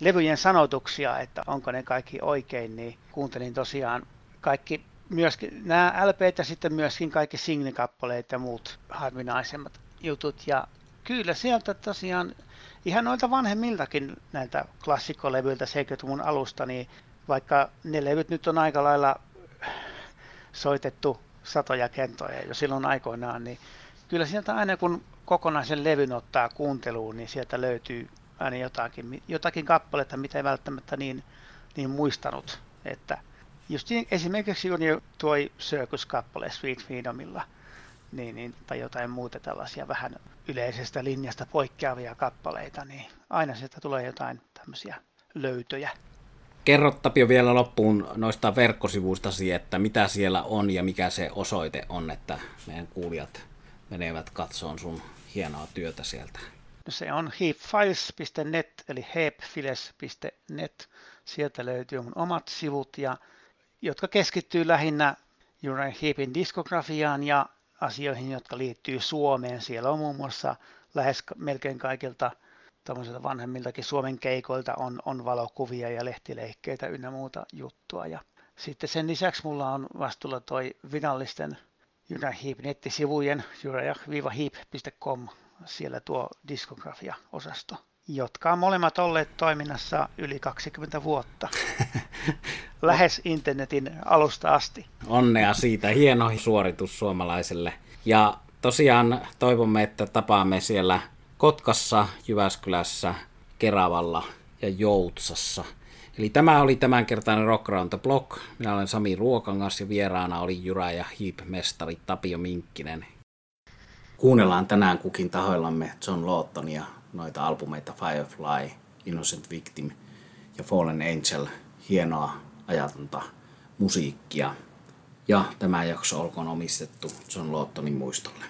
levyjen sanotuksia, että onko ne kaikki oikein, niin kuuntelin tosiaan kaikki myöskin nämä LP ja sitten myöskin kaikki singlikappaleet ja muut harvinaisemmat jutut. Ja kyllä sieltä tosiaan ihan noilta vanhemmiltakin näiltä klassikkolevyiltä 70-luvun alusta, niin vaikka ne levyt nyt on aika lailla soitettu satoja kentoja jo silloin aikoinaan, niin kyllä sieltä aina kun kokonaisen levyn ottaa kuunteluun, niin sieltä löytyy aina jotakin, jotakin kappaletta, mitä ei välttämättä niin, niin muistanut. Että just esimerkiksi juuri tuo Circus-kappale Sweet Freedomilla, niin, niin, tai jotain muuta tällaisia vähän yleisestä linjasta poikkeavia kappaleita, niin aina sieltä tulee jotain tämmöisiä löytöjä. Kerro Tapio vielä loppuun noista verkkosivuistasi, että mitä siellä on ja mikä se osoite on, että meidän kuulijat menevät katsoon sun hienoa työtä sieltä. No se on heapfiles.net eli heapfiles.net. Sieltä löytyy mun omat sivut, ja, jotka keskittyy lähinnä Uriah Heapin diskografiaan ja asioihin, jotka liittyy Suomeen. Siellä on muun muassa lähes melkein kaikilta vanhemmiltakin Suomen keikoilta on, on valokuvia ja lehtileikkeitä ynnä muuta juttua. Ja sitten sen lisäksi mulla on vastuulla toi virallisten Jurahip nettisivujen jurajah-hip.com, siellä tuo diskografia-osasto, jotka on molemmat olleet toiminnassa yli 20 vuotta. Lähes internetin alusta asti. Onnea siitä, hieno suoritus suomalaiselle. Ja tosiaan toivomme, että tapaamme siellä Kotkassa, Jyväskylässä, Keravalla ja Joutsassa. Eli tämä oli tämänkertainen Rock Around the Block. Minä olen Sami Ruokangas ja vieraana oli Jura ja Heap-mestari Tapio Minkkinen. Kuunnellaan tänään kukin tahoillamme John Lawtonia, noita albumeita Firefly, Innocent Victim ja Fallen Angel. Hienoa ajatonta musiikkia. Ja tämä jakso olkoon omistettu John Lawtonin muistolle.